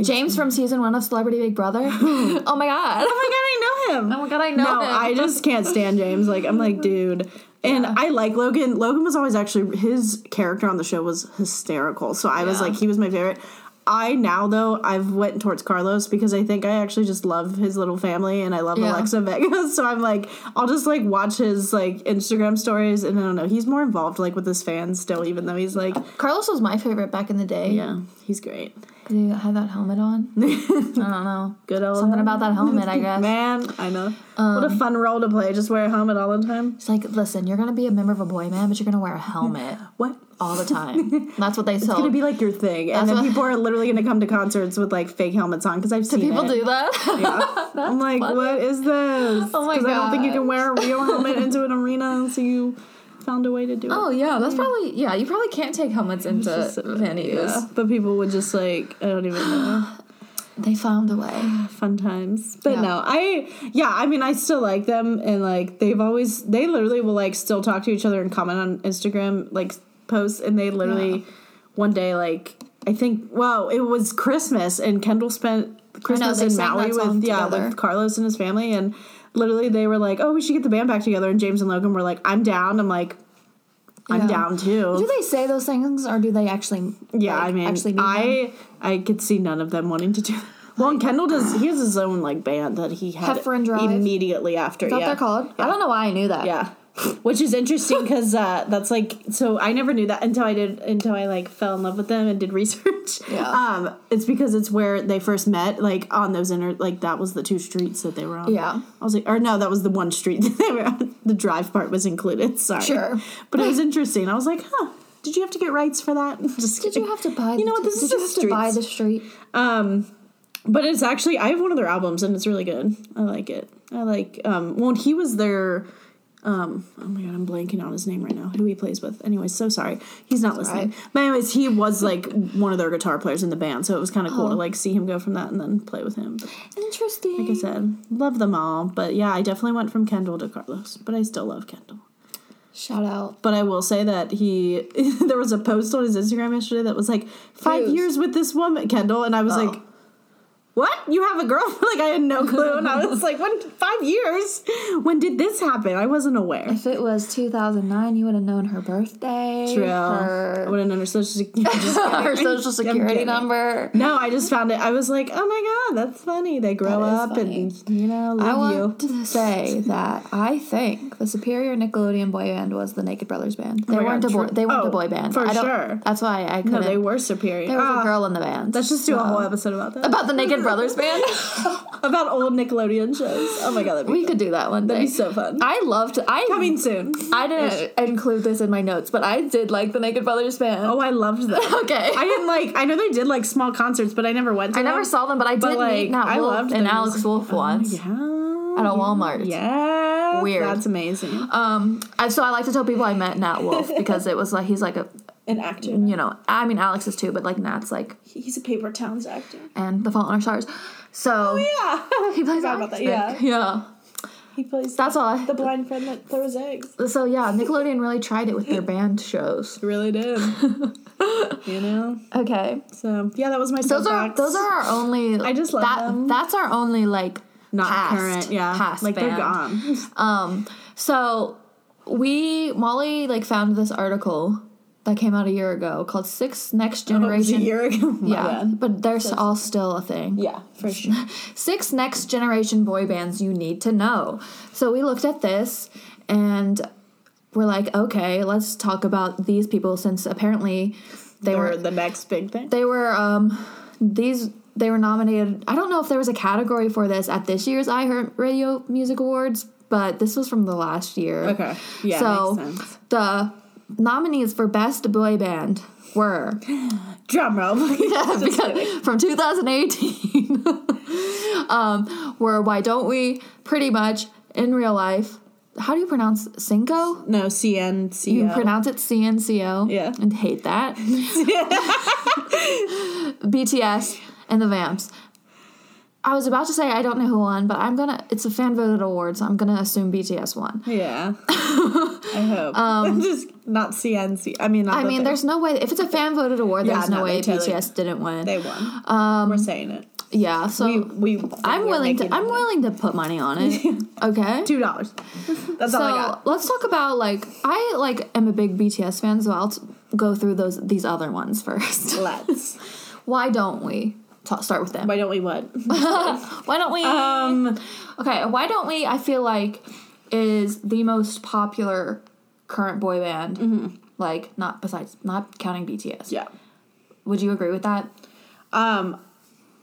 James from season one of Celebrity Big Brother. <laughs> oh my god. Oh my god, I know him. Oh my god, I know no, him. I just can't stand James. Like I'm like, dude. And I like Logan. Logan was always actually his character on the show was hysterical. So I was like, he was my favorite. I now though I've went towards Carlos because I think I actually just love his little family and I love Yeah. Alexa <laughs> Vega. So I'm like, I'll just like watch his like Instagram stories and I don't know. He's more involved like with his fans still, even though he's like, Carlos was my favorite back in the day. yeah, he's great. Did he have that helmet on? <laughs> I don't know. Good old Something about that helmet, I <laughs> guess. Man, I know. what a um, fun role to play. Just wear a helmet all the time. It's like, listen, you're gonna be a member of a boy band, but you're gonna wear a helmet. What? All the time. <laughs> That's what they sell. It's gonna be like your thing, and That's then what- people are literally gonna come to concerts with like fake helmets on because I've seen People it. do that. <laughs> Yeah. <laughs> I'm like, funny. what is this? Oh my I don't think you can wear a real helmet into an arena, so you found a way to do it. Oh yeah, that's probably yeah. You probably can't take helmets into Just, venues. Yeah, but people would just like I don't even know. <sighs> They found a way. <sighs> Fun times. But Yeah. no, I yeah, I mean I still like them and like they've always they literally will like still talk to each other and comment on Instagram like posts and they literally Yeah. one day like I think well, it was Christmas and Kendall spent Christmas they in Maui with yeah, together. with Carlos and his family and literally they were like, "Oh, we should get the band back together." And James and Logan were like, "I'm down." I'm like, "I'm Yeah. down too." Do they say those things or do they actually? Yeah, like, I mean, actually? I I could see none of them wanting to do. That. Well, and Kendall does. He has his own like band that he had Heffron Drive? immediately after. Is yeah, they're called? I don't know why I knew that. yeah. Which is interesting because uh, that's like so I never knew that until I did until I like fell in love with them and did <laughs> research. Yeah. Um, it's because it's where they first met, like on those inner like that was the two streets that they were on. Yeah. I was like, or no, that was the one street <laughs> that they were on. The drive part was included. Sorry. Sure. But it was interesting. I was like, huh. Did you have to get rights for that? <laughs> Just Did kidding. you have to buy? You know what? This is have to buy the street? Um, but it's actually I have one of their albums and it's really good. I like it. I like um. Well, he was their. Um. Oh my god, I'm blanking on his name right now. Who he plays with? Anyways, so sorry. He's not listening. alright. But anyways, he was like one of their guitar players in the band, so it was kind of cool to Oh. like see him go from that and then play with him. But Interesting. like I said, love them all. But yeah, I definitely went from Kendall to Carlos, but I still love Kendall. Shout out. But I will say that he <laughs> there was a post on his Instagram yesterday that was like five years with this woman, Kendall, and I was Oh. like, "What? You have a girlfriend?" <laughs> Like I had no clue, and I was like, "When five years? When did this happen? I wasn't aware." If it was 2009, you would have known her birthday. True. Her, I would have known her social <laughs> <laughs> security. her social security number. No, I just found it. I was like, "Oh my god, that's funny." They grow up, and you know, I want you. to say that I think the superior Nickelodeon boy band was the Naked Brothers band. They my weren't God, a boy. true. They weren't Oh, a boy band. for I don't, sure. That's why I couldn't. No, they were superior. There was Ah, a girl in the band. Let's just do a whole episode about that. about the Naked Brothers band. <laughs> <laughs> about old Nickelodeon shows. Oh my god, that'd be, we could do that one day. that'd be so fun. I loved. I Coming soon. I didn't include this in my notes, but I did like the Naked Brothers band. Oh, I loved them. <laughs> Okay. I didn't like. I know they did like small concerts, but I never went to I them. never saw them, but I did But, like, meet Nat I Wolff loved and Alex. Wolff once. Yeah. At a Walmart. Yeah. Weird. That's amazing. Um, so I like to tell people I met Nat Wolff because it was like he's like a An actor. you know I mean Alex is too, but like Nat's like He's a Paper Towns actor. and the Fault in Our Stars. So oh, Yeah. <laughs> he plays about that. Yeah. yeah. He plays That's all. I, the blind friend that throws eggs. so yeah, Nickelodeon really tried it with their <laughs> band shows. Really did. <laughs> you know. Okay, So yeah, that was my. those are soapbox. those are our only. I just love that. them. That's our only like not past, current. Yeah. past like they're gone. Um, so we Molly like found this article that came out a year ago called Six Next Oh, it was a Generation. year ago. <laughs> Yeah, bad. but they're all still a thing. Yeah, for <laughs> sure. Six next generation boy bands you need to know. So we looked at this and we're like, okay, let's talk about these people since apparently they They're were the next big thing. they were um these they were nominated. I don't know if there was a category for this at this year's iHeart Radio Music Awards, but this was from the last year. Okay. Yeah, So makes sense. the nominees for best boy band were <sighs> Drum roll. <laughs> because from 2018 <laughs> um, were Why Don't We, Pretty Much, In Real Life. How do you pronounce Cinco? no, CN, You pronounce it CNCO. Yeah. And hate that. <laughs> BTS and the Vamps. I was about to say I don't know who won, but I'm gonna. It's a fan voted award, so I'm gonna assume BTS won. Yeah. <laughs> I hope. <laughs> Just not CNC. I mean, not Um, I mean, there's no way. If it's a fan voted award, Yeah, there's no, no, way BTS didn't win. they won. We're saying it. yeah, so We we. I'm willing to. I'm it. willing to put money on it. <laughs> Okay. Two dollars. That's all I So got. let's talk about like I like am a big BTS fan, so I'll t- go through those these other ones first. Let's. Why don't we ta start with them? Why don't we what? <laughs> <laughs> Why don't we? Um. okay, why don't we? I feel like is the most popular current boy band. Like not besides not counting BTS. Yeah. Would you agree with that? Um.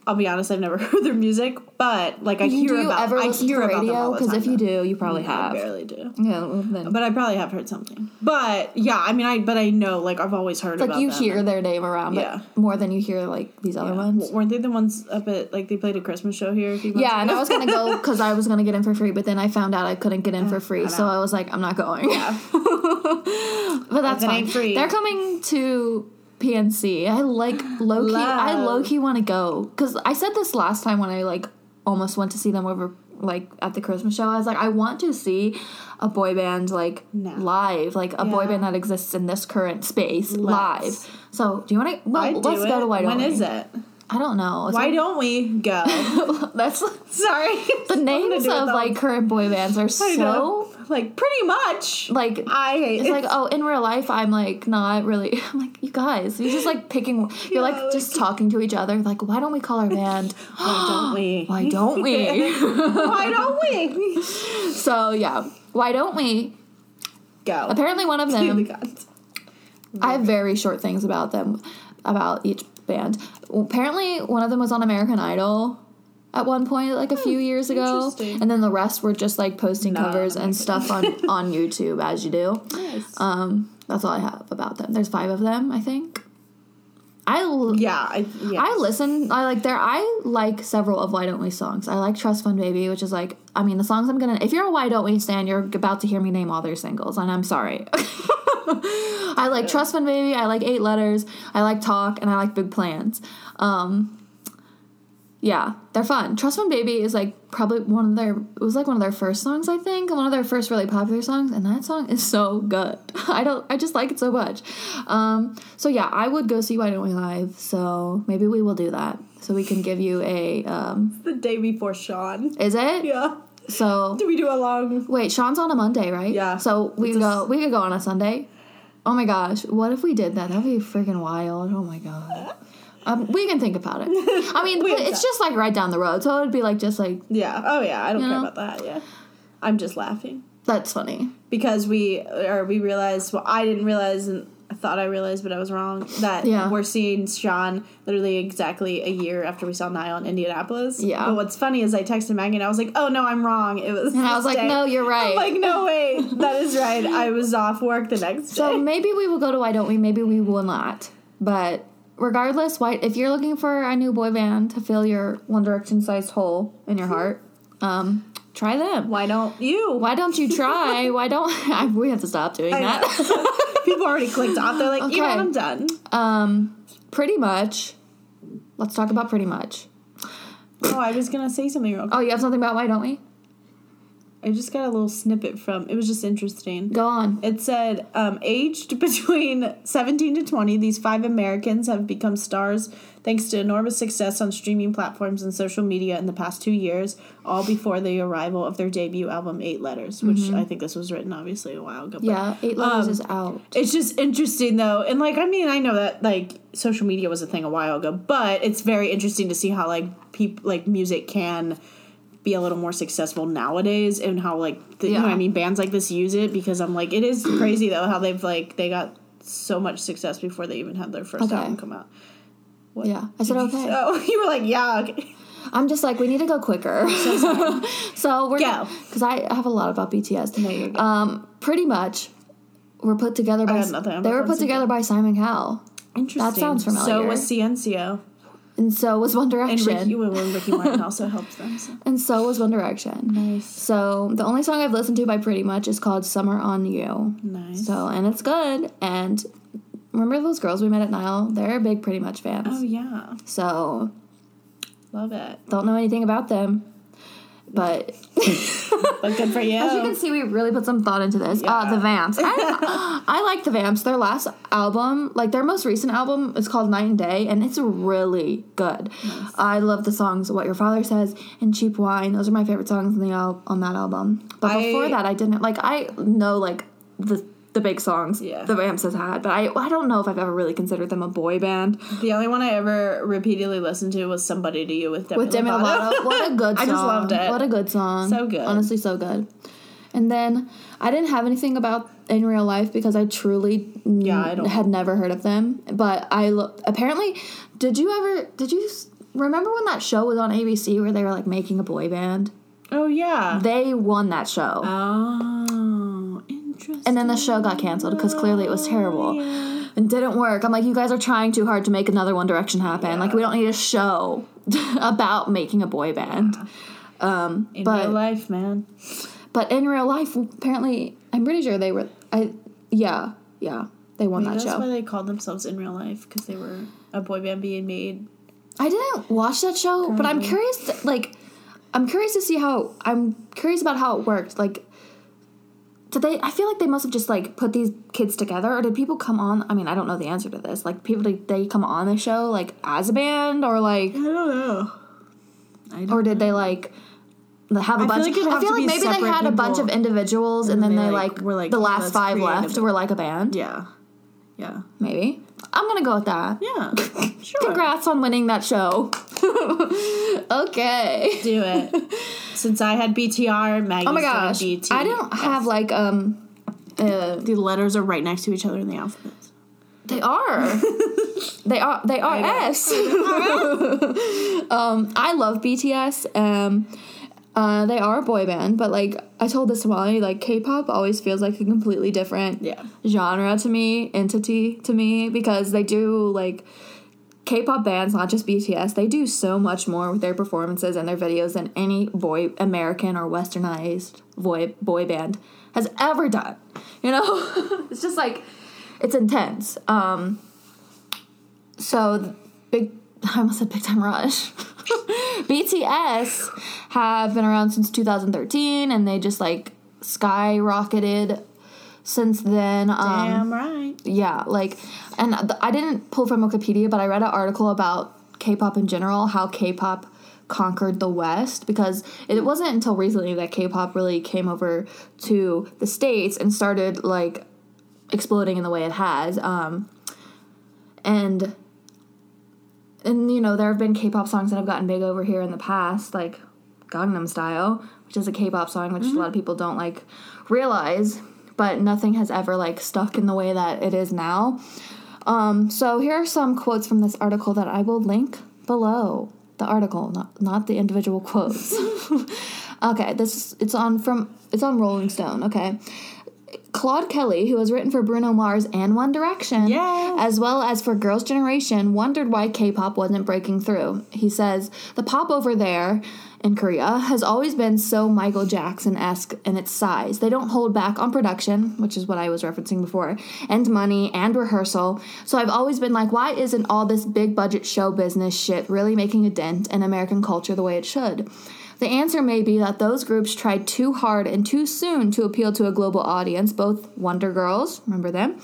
I'll be honest, I've never <laughs> heard their music, but like I do hear you about ever I hear to about them radio? Because if you do, you probably mm, I have. barely do. Yeah, well, then. But I probably have heard something. But yeah, I mean, I but I know like I've always heard like you hear their name around, Yeah. more than you hear like these other Yeah. ones. Weren't they the ones up at like they played a Christmas show here a few months Yeah, and? I was gonna go <laughs> because I was gonna get in for free, but then I found out I couldn't get in mm, for free, I'm so. I was like, I'm not going. Yeah. <laughs> but that's fine. free. They're coming to PNC. I like low key. I Love. low key want to go because I said this last time when I like almost went to see them over like at the Christmas show. I was like, I want to see a boy band like No. live, like a boy band that exists in this current space Let's. live. So do you want to? Well, I'd let's go it. to White When is it? I don't know. Why don't we go? <laughs> That's <laughs> Sorry. the names of like current boy bands are so know. like pretty much. like I hate it's it. like oh in real life i'm like not really <laughs> i'm like you guys you're just like picking you're Yeah, like just talking to each other like why don't we call our band why don't we? <gasps> why don't we Why don't we so yeah why don't we go? apparently one of them i have very short things about them about each band apparently one of them was on american idol at one point like a few years ago Hmm, and then the rest were just like posting covers and stuff on <laughs> on youtube as you do Nice. Um, that's all I have about them. There's five of them, I think. I l- yeah, I yeah. I listen. I like their. I like several of Why Don't We songs. I like Trust Fund Baby, which is like. I mean, the songs I'm gonna. If you're a Why Don't We stan, you're about to hear me name all their singles, and I'm sorry. <laughs> I like Trust Fund Baby. I like Eight Letters. I like Talk, and I like Big Plans. Um, yeah, they're fun. Trust Fund Baby is like probably one of their. It was like one of their first songs, I think, one of their first really popular songs, and that song is so good. <laughs> I don't. I just like it so much. Um, so yeah, I would go see Why Don't We Live. So maybe we will do that. So we can give you a. Um, the day before Sean. is it? Yeah. So Do we do a long? wait, Sean's on a Monday, right? Yeah. So we could go. We could go on a Sunday. Oh my gosh, what if we did that? That'd be freaking wild. Oh my god. Um, we can think about it. I mean, <laughs> it's just like right down the road, so it would be like just like Yeah. Oh yeah. I don't You care know? about that. Yeah. I'm just laughing that's funny. because we or we realized. Well, I didn't realize, and I thought I realized, but I was wrong. That Yeah. we're seeing Sean literally exactly a year after we saw Niall in Indianapolis. Yeah. But what's funny is I texted Maggie and I was like, "Oh no, I'm wrong. It was." And I was like, day." no, you're right. I'm like, no, way, <laughs> that is right. I was off work the next So day. So maybe we will go to Why Don't We? Maybe we will not. But regardless, why if you're looking for a new boy band to fill your One Direction sized hole in your heart, um, try them. Why don't you? Why don't you try? <laughs> Why don't I, we have to stop doing I that? <laughs> People already clicked off. They're like, you know what? I'm done. um, pretty much. Let's talk about pretty much. Oh, I was gonna say something real quick. Oh, you have something about Why Don't We? I just got a little snippet from. It was just interesting. Go on. It said, um, aged <laughs> between 17 to 20, these five Americans have become stars thanks to enormous success on streaming platforms and social media in the past two years, all before the arrival of their debut album, Eight Letters, which I think this was written obviously a while ago. but- Yeah, Eight Letters um, is out. It's just interesting though, and like I mean, I know that like social media was a thing a while ago, but it's very interesting to see how like people like music can be a little more successful nowadays, and how like the, you know I mean bands like this use it because I'm like it is <clears throat> crazy though how they've like they got so much success before they even had their first Okay. album come out. What? Yeah, I said <laughs> okay. Oh, you were like yeah. Okay. I'm just like we need to go quicker. <laughs> <laughs> So, we're Go. because I have a lot about BTS. No. Um, pretty much, were put together by. They were put together by Simon Cowell, Interesting. That sounds familiar. So was CNCO and so was One Direction. and Ricky. Well, Ricky Martin <laughs> also helps them. So. and so was One Direction. Nice. So the only song I've listened to by Pretty Much is called "Summer on You." Nice. So and it's good. And remember those girls we met at Niall? They're big Pretty Much fans. Oh yeah, So love it. don't know anything about them, but <laughs> But good for <laughs> you. As you can see, we really put some thought into this. Uh, the Vamps. I, <laughs> I like the Vamps. Their last album, like their most recent album, is called Night and Day, and it's really good. I love the songs "What Your Father Says" and "Cheap Wine." Those are my favorite songs on the al- on that album. But I- before that, I didn't like. I know like the the big songs Yeah. the Vamps has had, but I I don't know if I've ever really considered them a boy band. The only one I ever repeatedly listened to was "Somebody to You" with Demi, with Demi Lovato. Lovato. What a good song. <laughs> I just loved it. What a good song. So good. Honestly, so good. And then I didn't have anything about in real life because I truly Yeah, I don't- had never heard of them. But I lo- apparently, did you ever? Did you? s- remember when that show was on ABC where they were like making a boy band? Oh yeah. They won that show. oh, interesting. and then the show got canceled because clearly it was terrible Yeah. and didn't work. I'm like, you guys are trying too hard to make another One Direction happen. Like, we don't need a show <laughs> about making a boy band. Um, In but real life, man. but in real life, apparently, I'm pretty sure they were. I yeah yeah they won Maybe that that's show. That's why they called themselves in real life because they were a boy band being made. I didn't watch that show, but I'm curious. To, like, I'm curious to see how. I'm curious about how it worked. Like, did they? I feel like they must have just like put these kids together, or did people come on? I mean, I don't know the answer to this. Like, people did they come on the show like as a band, or like, I don't know. I don't or did they like? Have a I bunch. like I feel like maybe they had a bunch of individuals, and, then they, like, were like, the "Oh, last five left were like a band. Yeah. Yeah. Maybe I'm gonna go with that. Yeah. <laughs> Sure. Congrats on winning that show. <laughs> okay. Do it. Since I had BTR, Maggie's Oh my gosh, BT. I don't have like um, uh, The letters are right next to each other in the alphabet. they are, <laughs> they are, they are S. um, I love BTS. Um, uh, they are a boy band, but like I told this to Molly, like K-pop always feels like a completely different Yeah. genre to me, entity to me, because they do like K-pop bands, not just BTS, they do so much more with their performances and their videos than any boy American or westernized boy boy band has ever done. You know, <laughs> it's just like it's intense. Um, so big, <laughs> I almost said Big Time Rush. <laughs> BTS have been around since 2013, and they just like skyrocketed since then. Um, Damn right. yeah, like, and th- I didn't pull from Wikipedia, but I read an article about K-pop in general, how K-pop conquered the West, because it wasn't until recently that K-pop really came over to the states and started like exploding in the way it has. Um, and and you know there have been K-pop songs that have gotten big over here in the past, like Gangnam Style, which is a K-pop song, which a lot of people don't like realize, but nothing has ever like stuck in the way that it is now. Um, so here are some quotes from this article that I will link below the article, not not the individual quotes. <laughs> <laughs> okay, this is, it's on from it's on Rolling Stone. Okay. Claude Kelly, who has written for Bruno Mars and One Direction, Yeah. as well as for Girls' Generation, wondered why K pop wasn't breaking through. He says, The pop over there in Korea has always been so Michael Jackson esque in its size. They don't hold back on production, which is what I was referencing before, and money and rehearsal. So I've always been like, why isn't all this big budget show business shit really making a dent in American culture the way it should? The answer may be that those groups tried too hard and too soon to appeal to a global audience. Both Wonder Girls, remember them,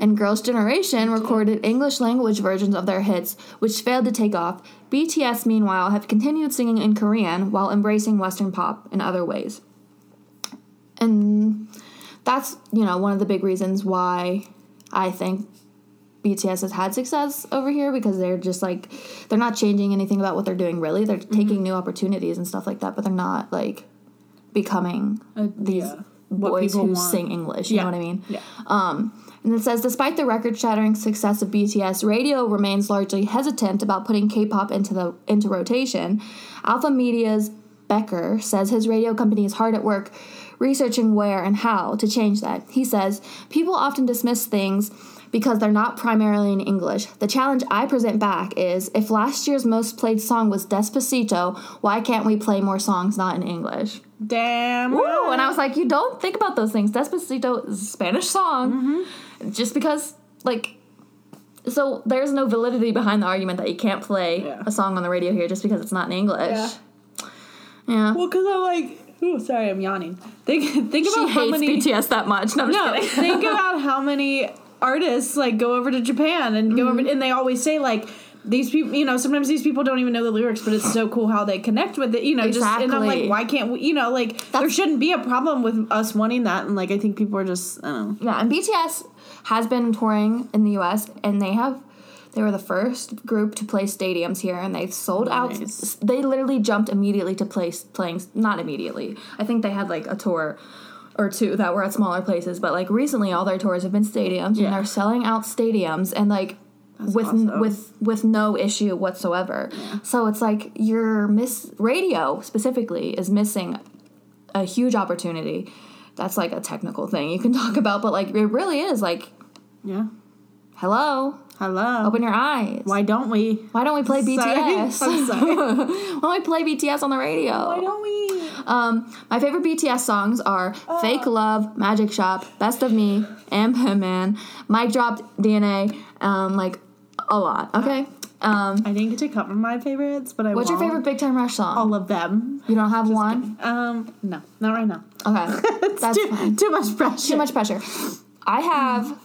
and Girls' Generation recorded English language versions of their hits, which failed to take off. BTS, meanwhile, have continued singing in Korean while embracing Western pop in other ways. And that's, you know, one of the big reasons why I think BTS has had success over here because they're just like they're not changing anything about what they're doing really. They're taking new opportunities and stuff like that, but they're not like becoming Uh, these yeah. Boys who want. sing English. You Yeah. know what I mean? Yeah. Um, and it says, despite the record-shattering success of BTS, radio remains largely hesitant about putting K-pop into the into rotation. Alpha Media's Becker says his radio company is hard at work researching where and how to change that. He says, people often dismiss things because they're not primarily in English. The challenge I present back is if last year's most played song was Despacito, why can't we play more songs not in English? Damn. Woo! And I was like, you don't think about those things. Despacito is a Spanish song. Mm-hmm. Just because, like, so there's no validity behind the argument that you can't play Yeah. a song on the radio here just because it's not in English. Yeah. Yeah. Well, because I'm like, oh, sorry, I'm yawning. Think, <laughs> think she about how hates many. BTS that much. No, I'm No, just kidding. think <laughs> about how many artists like go over to Japan and go over, Mm-hmm. and they always say like. These people, you know, sometimes these people don't even know the lyrics, but it's so cool how they connect with it, you know. Just and I'm like, why can't we, you know, like there shouldn't be a problem with us wanting that, and like I think people are just, I don't know. Yeah, and BTS has been touring in the US and they have they were the first group to play stadiums here and they've sold out they literally jumped immediately to place playing not immediately. I think they had like a tour or two that were at smaller places, but like recently all their tours have been stadiums Yeah. and they're selling out stadiums and like with awesome. with with no issue whatsoever. So it's like your miss radio specifically is missing a huge opportunity. That's like a technical thing you can talk about, but like it really is like Yeah. hello, Hello. open your eyes. Why don't we? Why don't we play Sorry. BTS? I'm sorry. <laughs> Why don't we play BTS on the radio? Why don't we? Um, my favorite BTS songs are "Fake Love," "Magic Shop," "Best of Me," and "Pim Man." Mic dropped DNA, um, like a lot. Okay. Um, I didn't get to cover my favorites, but I. what's your won't. favorite Big Time Rush song? All of them. you don't have one. Um, no, not right now. Okay, <laughs> that's too, too much pressure. Too much pressure. I have.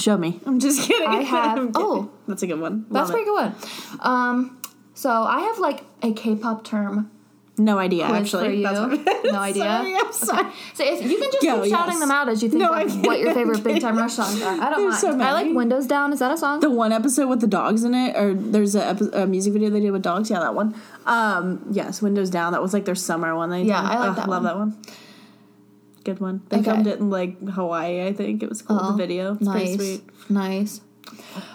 Show me. I'm just kidding. <laughs> I have- kidding. oh. that's a good one. That's Love pretty good. Um, so I have like a K-pop term. No idea. actually, for you. That's what- No idea? <laughs> Sorry, I'm sorry. <laughs> So if you can just Go, keep shouting yes. them out as you think No, of what your favorite Big Time Rush songs are. I don't There's mind. so I like. Windows Down. Is that a song? The one episode with the dogs in it, or there's a, epi- a music video they did with dogs. Yeah, that one. Um, yes, Windows Down. That was like their summer one. They Yeah, did. I like Ugh, that Love one. that one. Good one. They Okay. filmed it in like Hawaii. I think it was cool. Oh, the video. It's nice, pretty sweet. nice.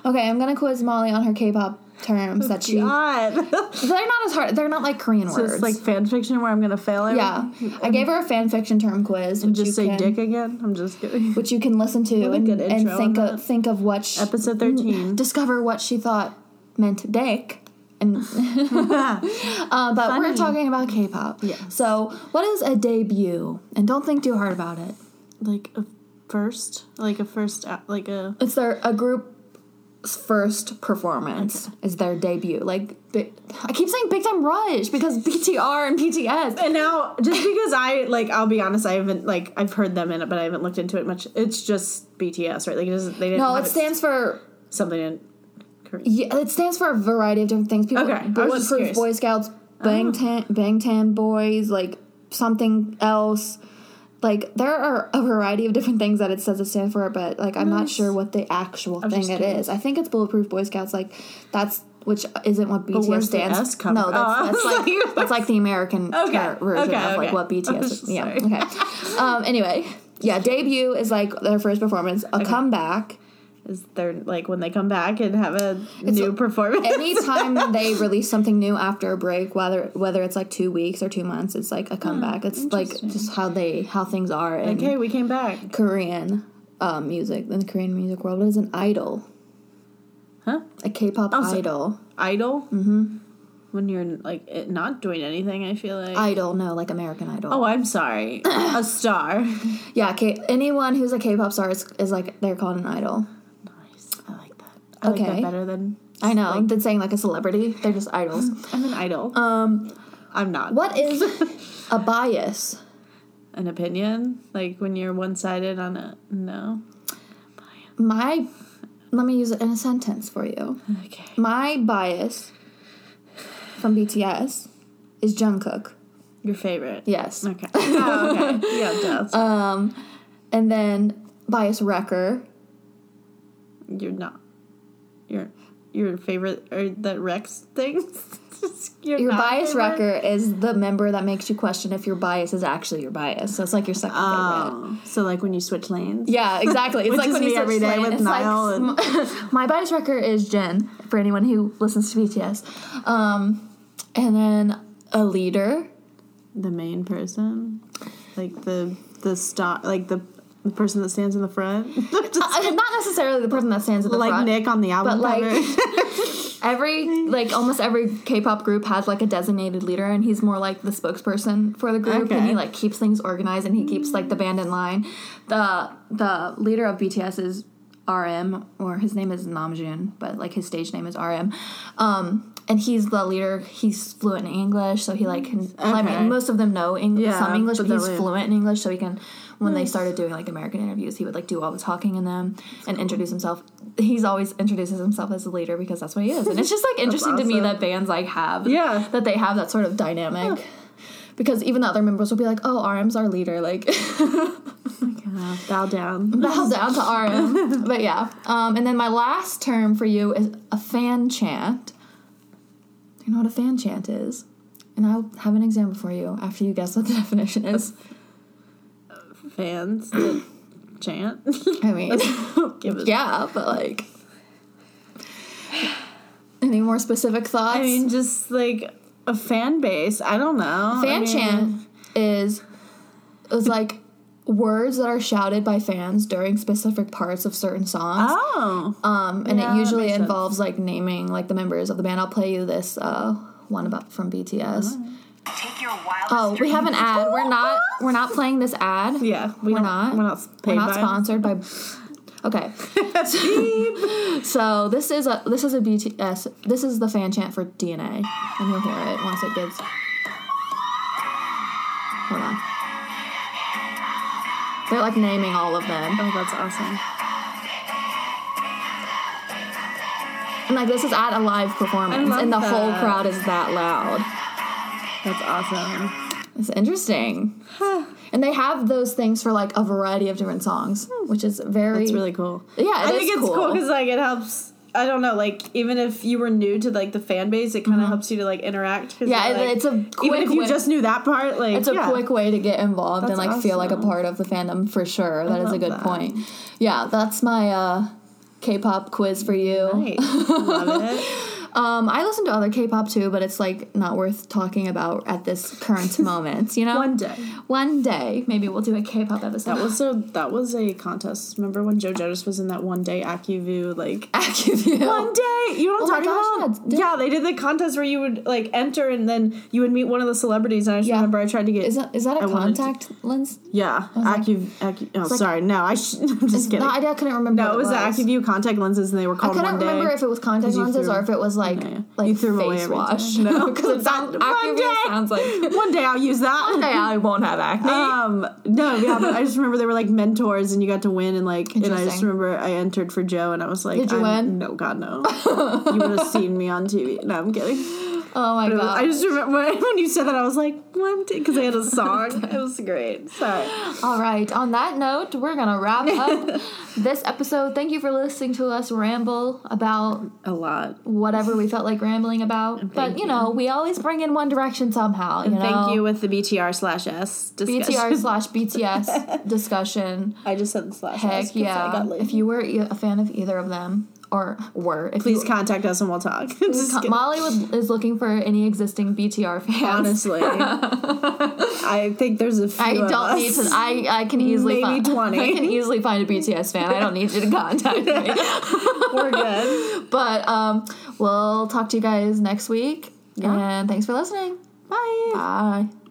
Okay, I'm gonna quiz Molly on her K-pop terms oh, that she. God, <laughs> They're not as hard. They're not like Korean so words. it's like fan fiction where I'm gonna fail. Every, yeah, I gave her a fan fiction term quiz, And Just say can, dick again. I'm just kidding. which you can listen to and, and think of that. think of what sh- Episode 13. <laughs> discover what she thought meant dick. And <laughs> uh, but we're talking about K-pop. Yeah. So, what is a debut? And don't think too hard about it. like a first, like a first, like a. It's their a group's first performance is their debut. Like I keep saying Big Time Rush because BTR and BTS. And now, just because I like, I'll be honest, I haven't like I've heard them in it, but I haven't looked into it much. It's just BTS, right? Like it doesn't. They didn't. No, it stands for something in. Yeah. It stands for a variety of different things. People, Okay, I was just Bulletproof. Oh. Boy Scouts, Bangtan, Bangtan Boys, like something else. Like there are a variety of different things that it says it stands for, but like I'm not sure what the actual was thing it is. I think it's Bulletproof Boy Scouts. Like that's which isn't what BTS stands. Come no, that's, Oh, that's <laughs> like like- that's like the American <laughs> Okay, version okay, of like okay. what BTS. <laughs> is. Sorry. Yeah. Okay. um. Anyway, yeah. Debut is like their first performance. A comeback. Is they're like when they come back and have a new a- performance. anytime <laughs> they release something new after a break, whether whether it's like two weeks or two months, it's like a comeback. it's like just how they how things are in okay, we came back. Korean um, music in the Korean music world. is an idol? Huh? A K-pop Oh, so- idol. Idol. Mm-hmm. When you're like not doing anything, I feel like. Idol, no, like American Idol. oh, I'm sorry. a <coughs> star. yeah. K- anyone who's a K-pop star is, is like they're called an idol. I. I like Okay. that better than. I know. Like, than saying like a celebrity. They're just idols. <laughs> I'm an idol. Um, I'm not. what is <laughs> a bias? An opinion? Like when you're one sided on a no. My, let me use it in a sentence for you. Okay. My bias from BTS is Jungkook. Your favorite. Yes. Okay. Oh, okay. Yeah, <laughs> does. Um, and then bias Wrecker. you're not. Your your favorite or the Rex things. <laughs> You're Your bias favorite? Wrecker is the member that makes you question if your bias is actually your bias. So it's like your second favorite. Oh, so like when you switch lanes. Yeah, exactly. It's <laughs> Which like is when you me switch every day lane, with it's like- and- <laughs> my bias Wrecker is Jin for anyone who listens to BTS. Um, and then a leader. The main person, like the the star, like the the person that stands in the front, <laughs> Uh, not necessarily the person that stands at the like front. Like Nick on the album but like cover. <laughs> every like almost every K-pop group has like a designated leader, and he's more like the spokesperson for the group, and he like keeps things organized, and he keeps like the band in line. the The leader of BTS is RM, or his name is Namjoon, but like his stage name is RM. Um, and he's the leader. He's fluent in English, so he like can. I mean, most of them know Eng- Yeah, some English, but but he's fluent in English, so he can. When they started doing like American interviews, he would like do all the talking in them and introduce himself. He's always introduces himself as a leader because that's what he is, and it's <laughs> just like interesting to me that bands like have Yeah. that they have that sort of dynamic. Because even the other members will be like, "Oh, RM's our leader," like Uh, <laughs> <laughs> bow down. bow down to RM. but yeah, um, and then my last term for you is a fan chant. You know what a fan chant is? And I'll have an example for you after you guess what the <laughs> definition is. Fans <coughs> chant. I mean, <laughs> yeah, but like, Any more specific thoughts? I mean, just like a fan base. I don't know. fan I mean, chant is It was like words that are shouted by fans during specific parts of certain songs. Oh. Um, and Yeah, it usually makes sense. involves like naming like the members of the band. I'll play you this uh, one about from BTS. Take your wildest Oh, we have an ad. We're not we're not playing this ad. Yeah, we we are don't- we're not We're not by 'em. sponsored by. Okay, <laughs> so this is a this is a BTS. This is the fan chant for DNA, and you'll hear it once it gets. Hold on. They're like naming all of them, Oh, that's awesome. and like this is at a live performance, and the whole crowd is that loud. That's awesome. It's interesting. and they have those things for like a variety of different songs, which is very That's really cool. Yeah, it I think it's cool cool. because like it helps. I don't know, like even if you were new to like the fan base, it kind of helps you to like interact. Mm-hmm. Yeah, like- it's a even quick if you way- just knew that part. Like It's a yeah. quick way to get involved and That's like feel like a part of the fandom for sure. That is a good that. point. Yeah, that's my uh K-pop quiz for you. Nice. Love it. <laughs> Um, I listen to other K-pop too, but it's like not worth talking about at this current <laughs> moment. You know, One day. one day, maybe we'll do a K-pop episode. That was a that was a contest. Remember when Joe Jonas was in that one day Acuvue like <laughs> Acuvue. one day? You know Oh what I'm gosh, talking about? yeah. Yeah, they did the contest where you would like enter and then you would meet one of the celebrities. And I just Yeah. remember I tried to get. Is that is that a I wanted to- contact lens? Yeah. Accu oh, like- sorry. No, I. Sh- <laughs> I'm just kidding. No, I, I couldn't remember. no, it was the Acuvue contact lenses, and they were called. I couldn't remember if it was contact lenses or if it was like. Like You threw 'em away face wash. <laughs> No, because that- one day. sounds like <laughs> One day I'll use that. one day I won't have acne. Um, no, yeah, but I just remember they were like mentors, and you got to win, and like, and I just remember I entered for Joe, and I was like, Did you win? No, God, no. <laughs> you would have seen me on TV. No, I'm kidding. Oh my But it was- god! I just remember <laughs> when, you said that, I was like, day, because they had a <laughs> song. it was great. Sorry. All right. On that note, we're gonna wrap up <laughs> this episode. Thank you for listening to us ramble about A lot. whatever we felt like rambling about. But thank you know, we always bring in One Direction somehow. You know, Thank you with the BTR slash S discussion. BTR slash BTS discussion. I just said the slash S. Heck I yeah! If you were a fan of either of them, or were, if Please you, contact us and we'll talk. <laughs> Con- Molly would, is looking for any existing BTR fans. Honestly, <laughs> I think there's a few. I don't us. need to. I, I can easily Maybe find. <laughs> 20. I can easily find a BTS fan. I don't need you to contact me. We're good. But um, we'll talk to you guys next week. And thanks for listening. Bye. Bye.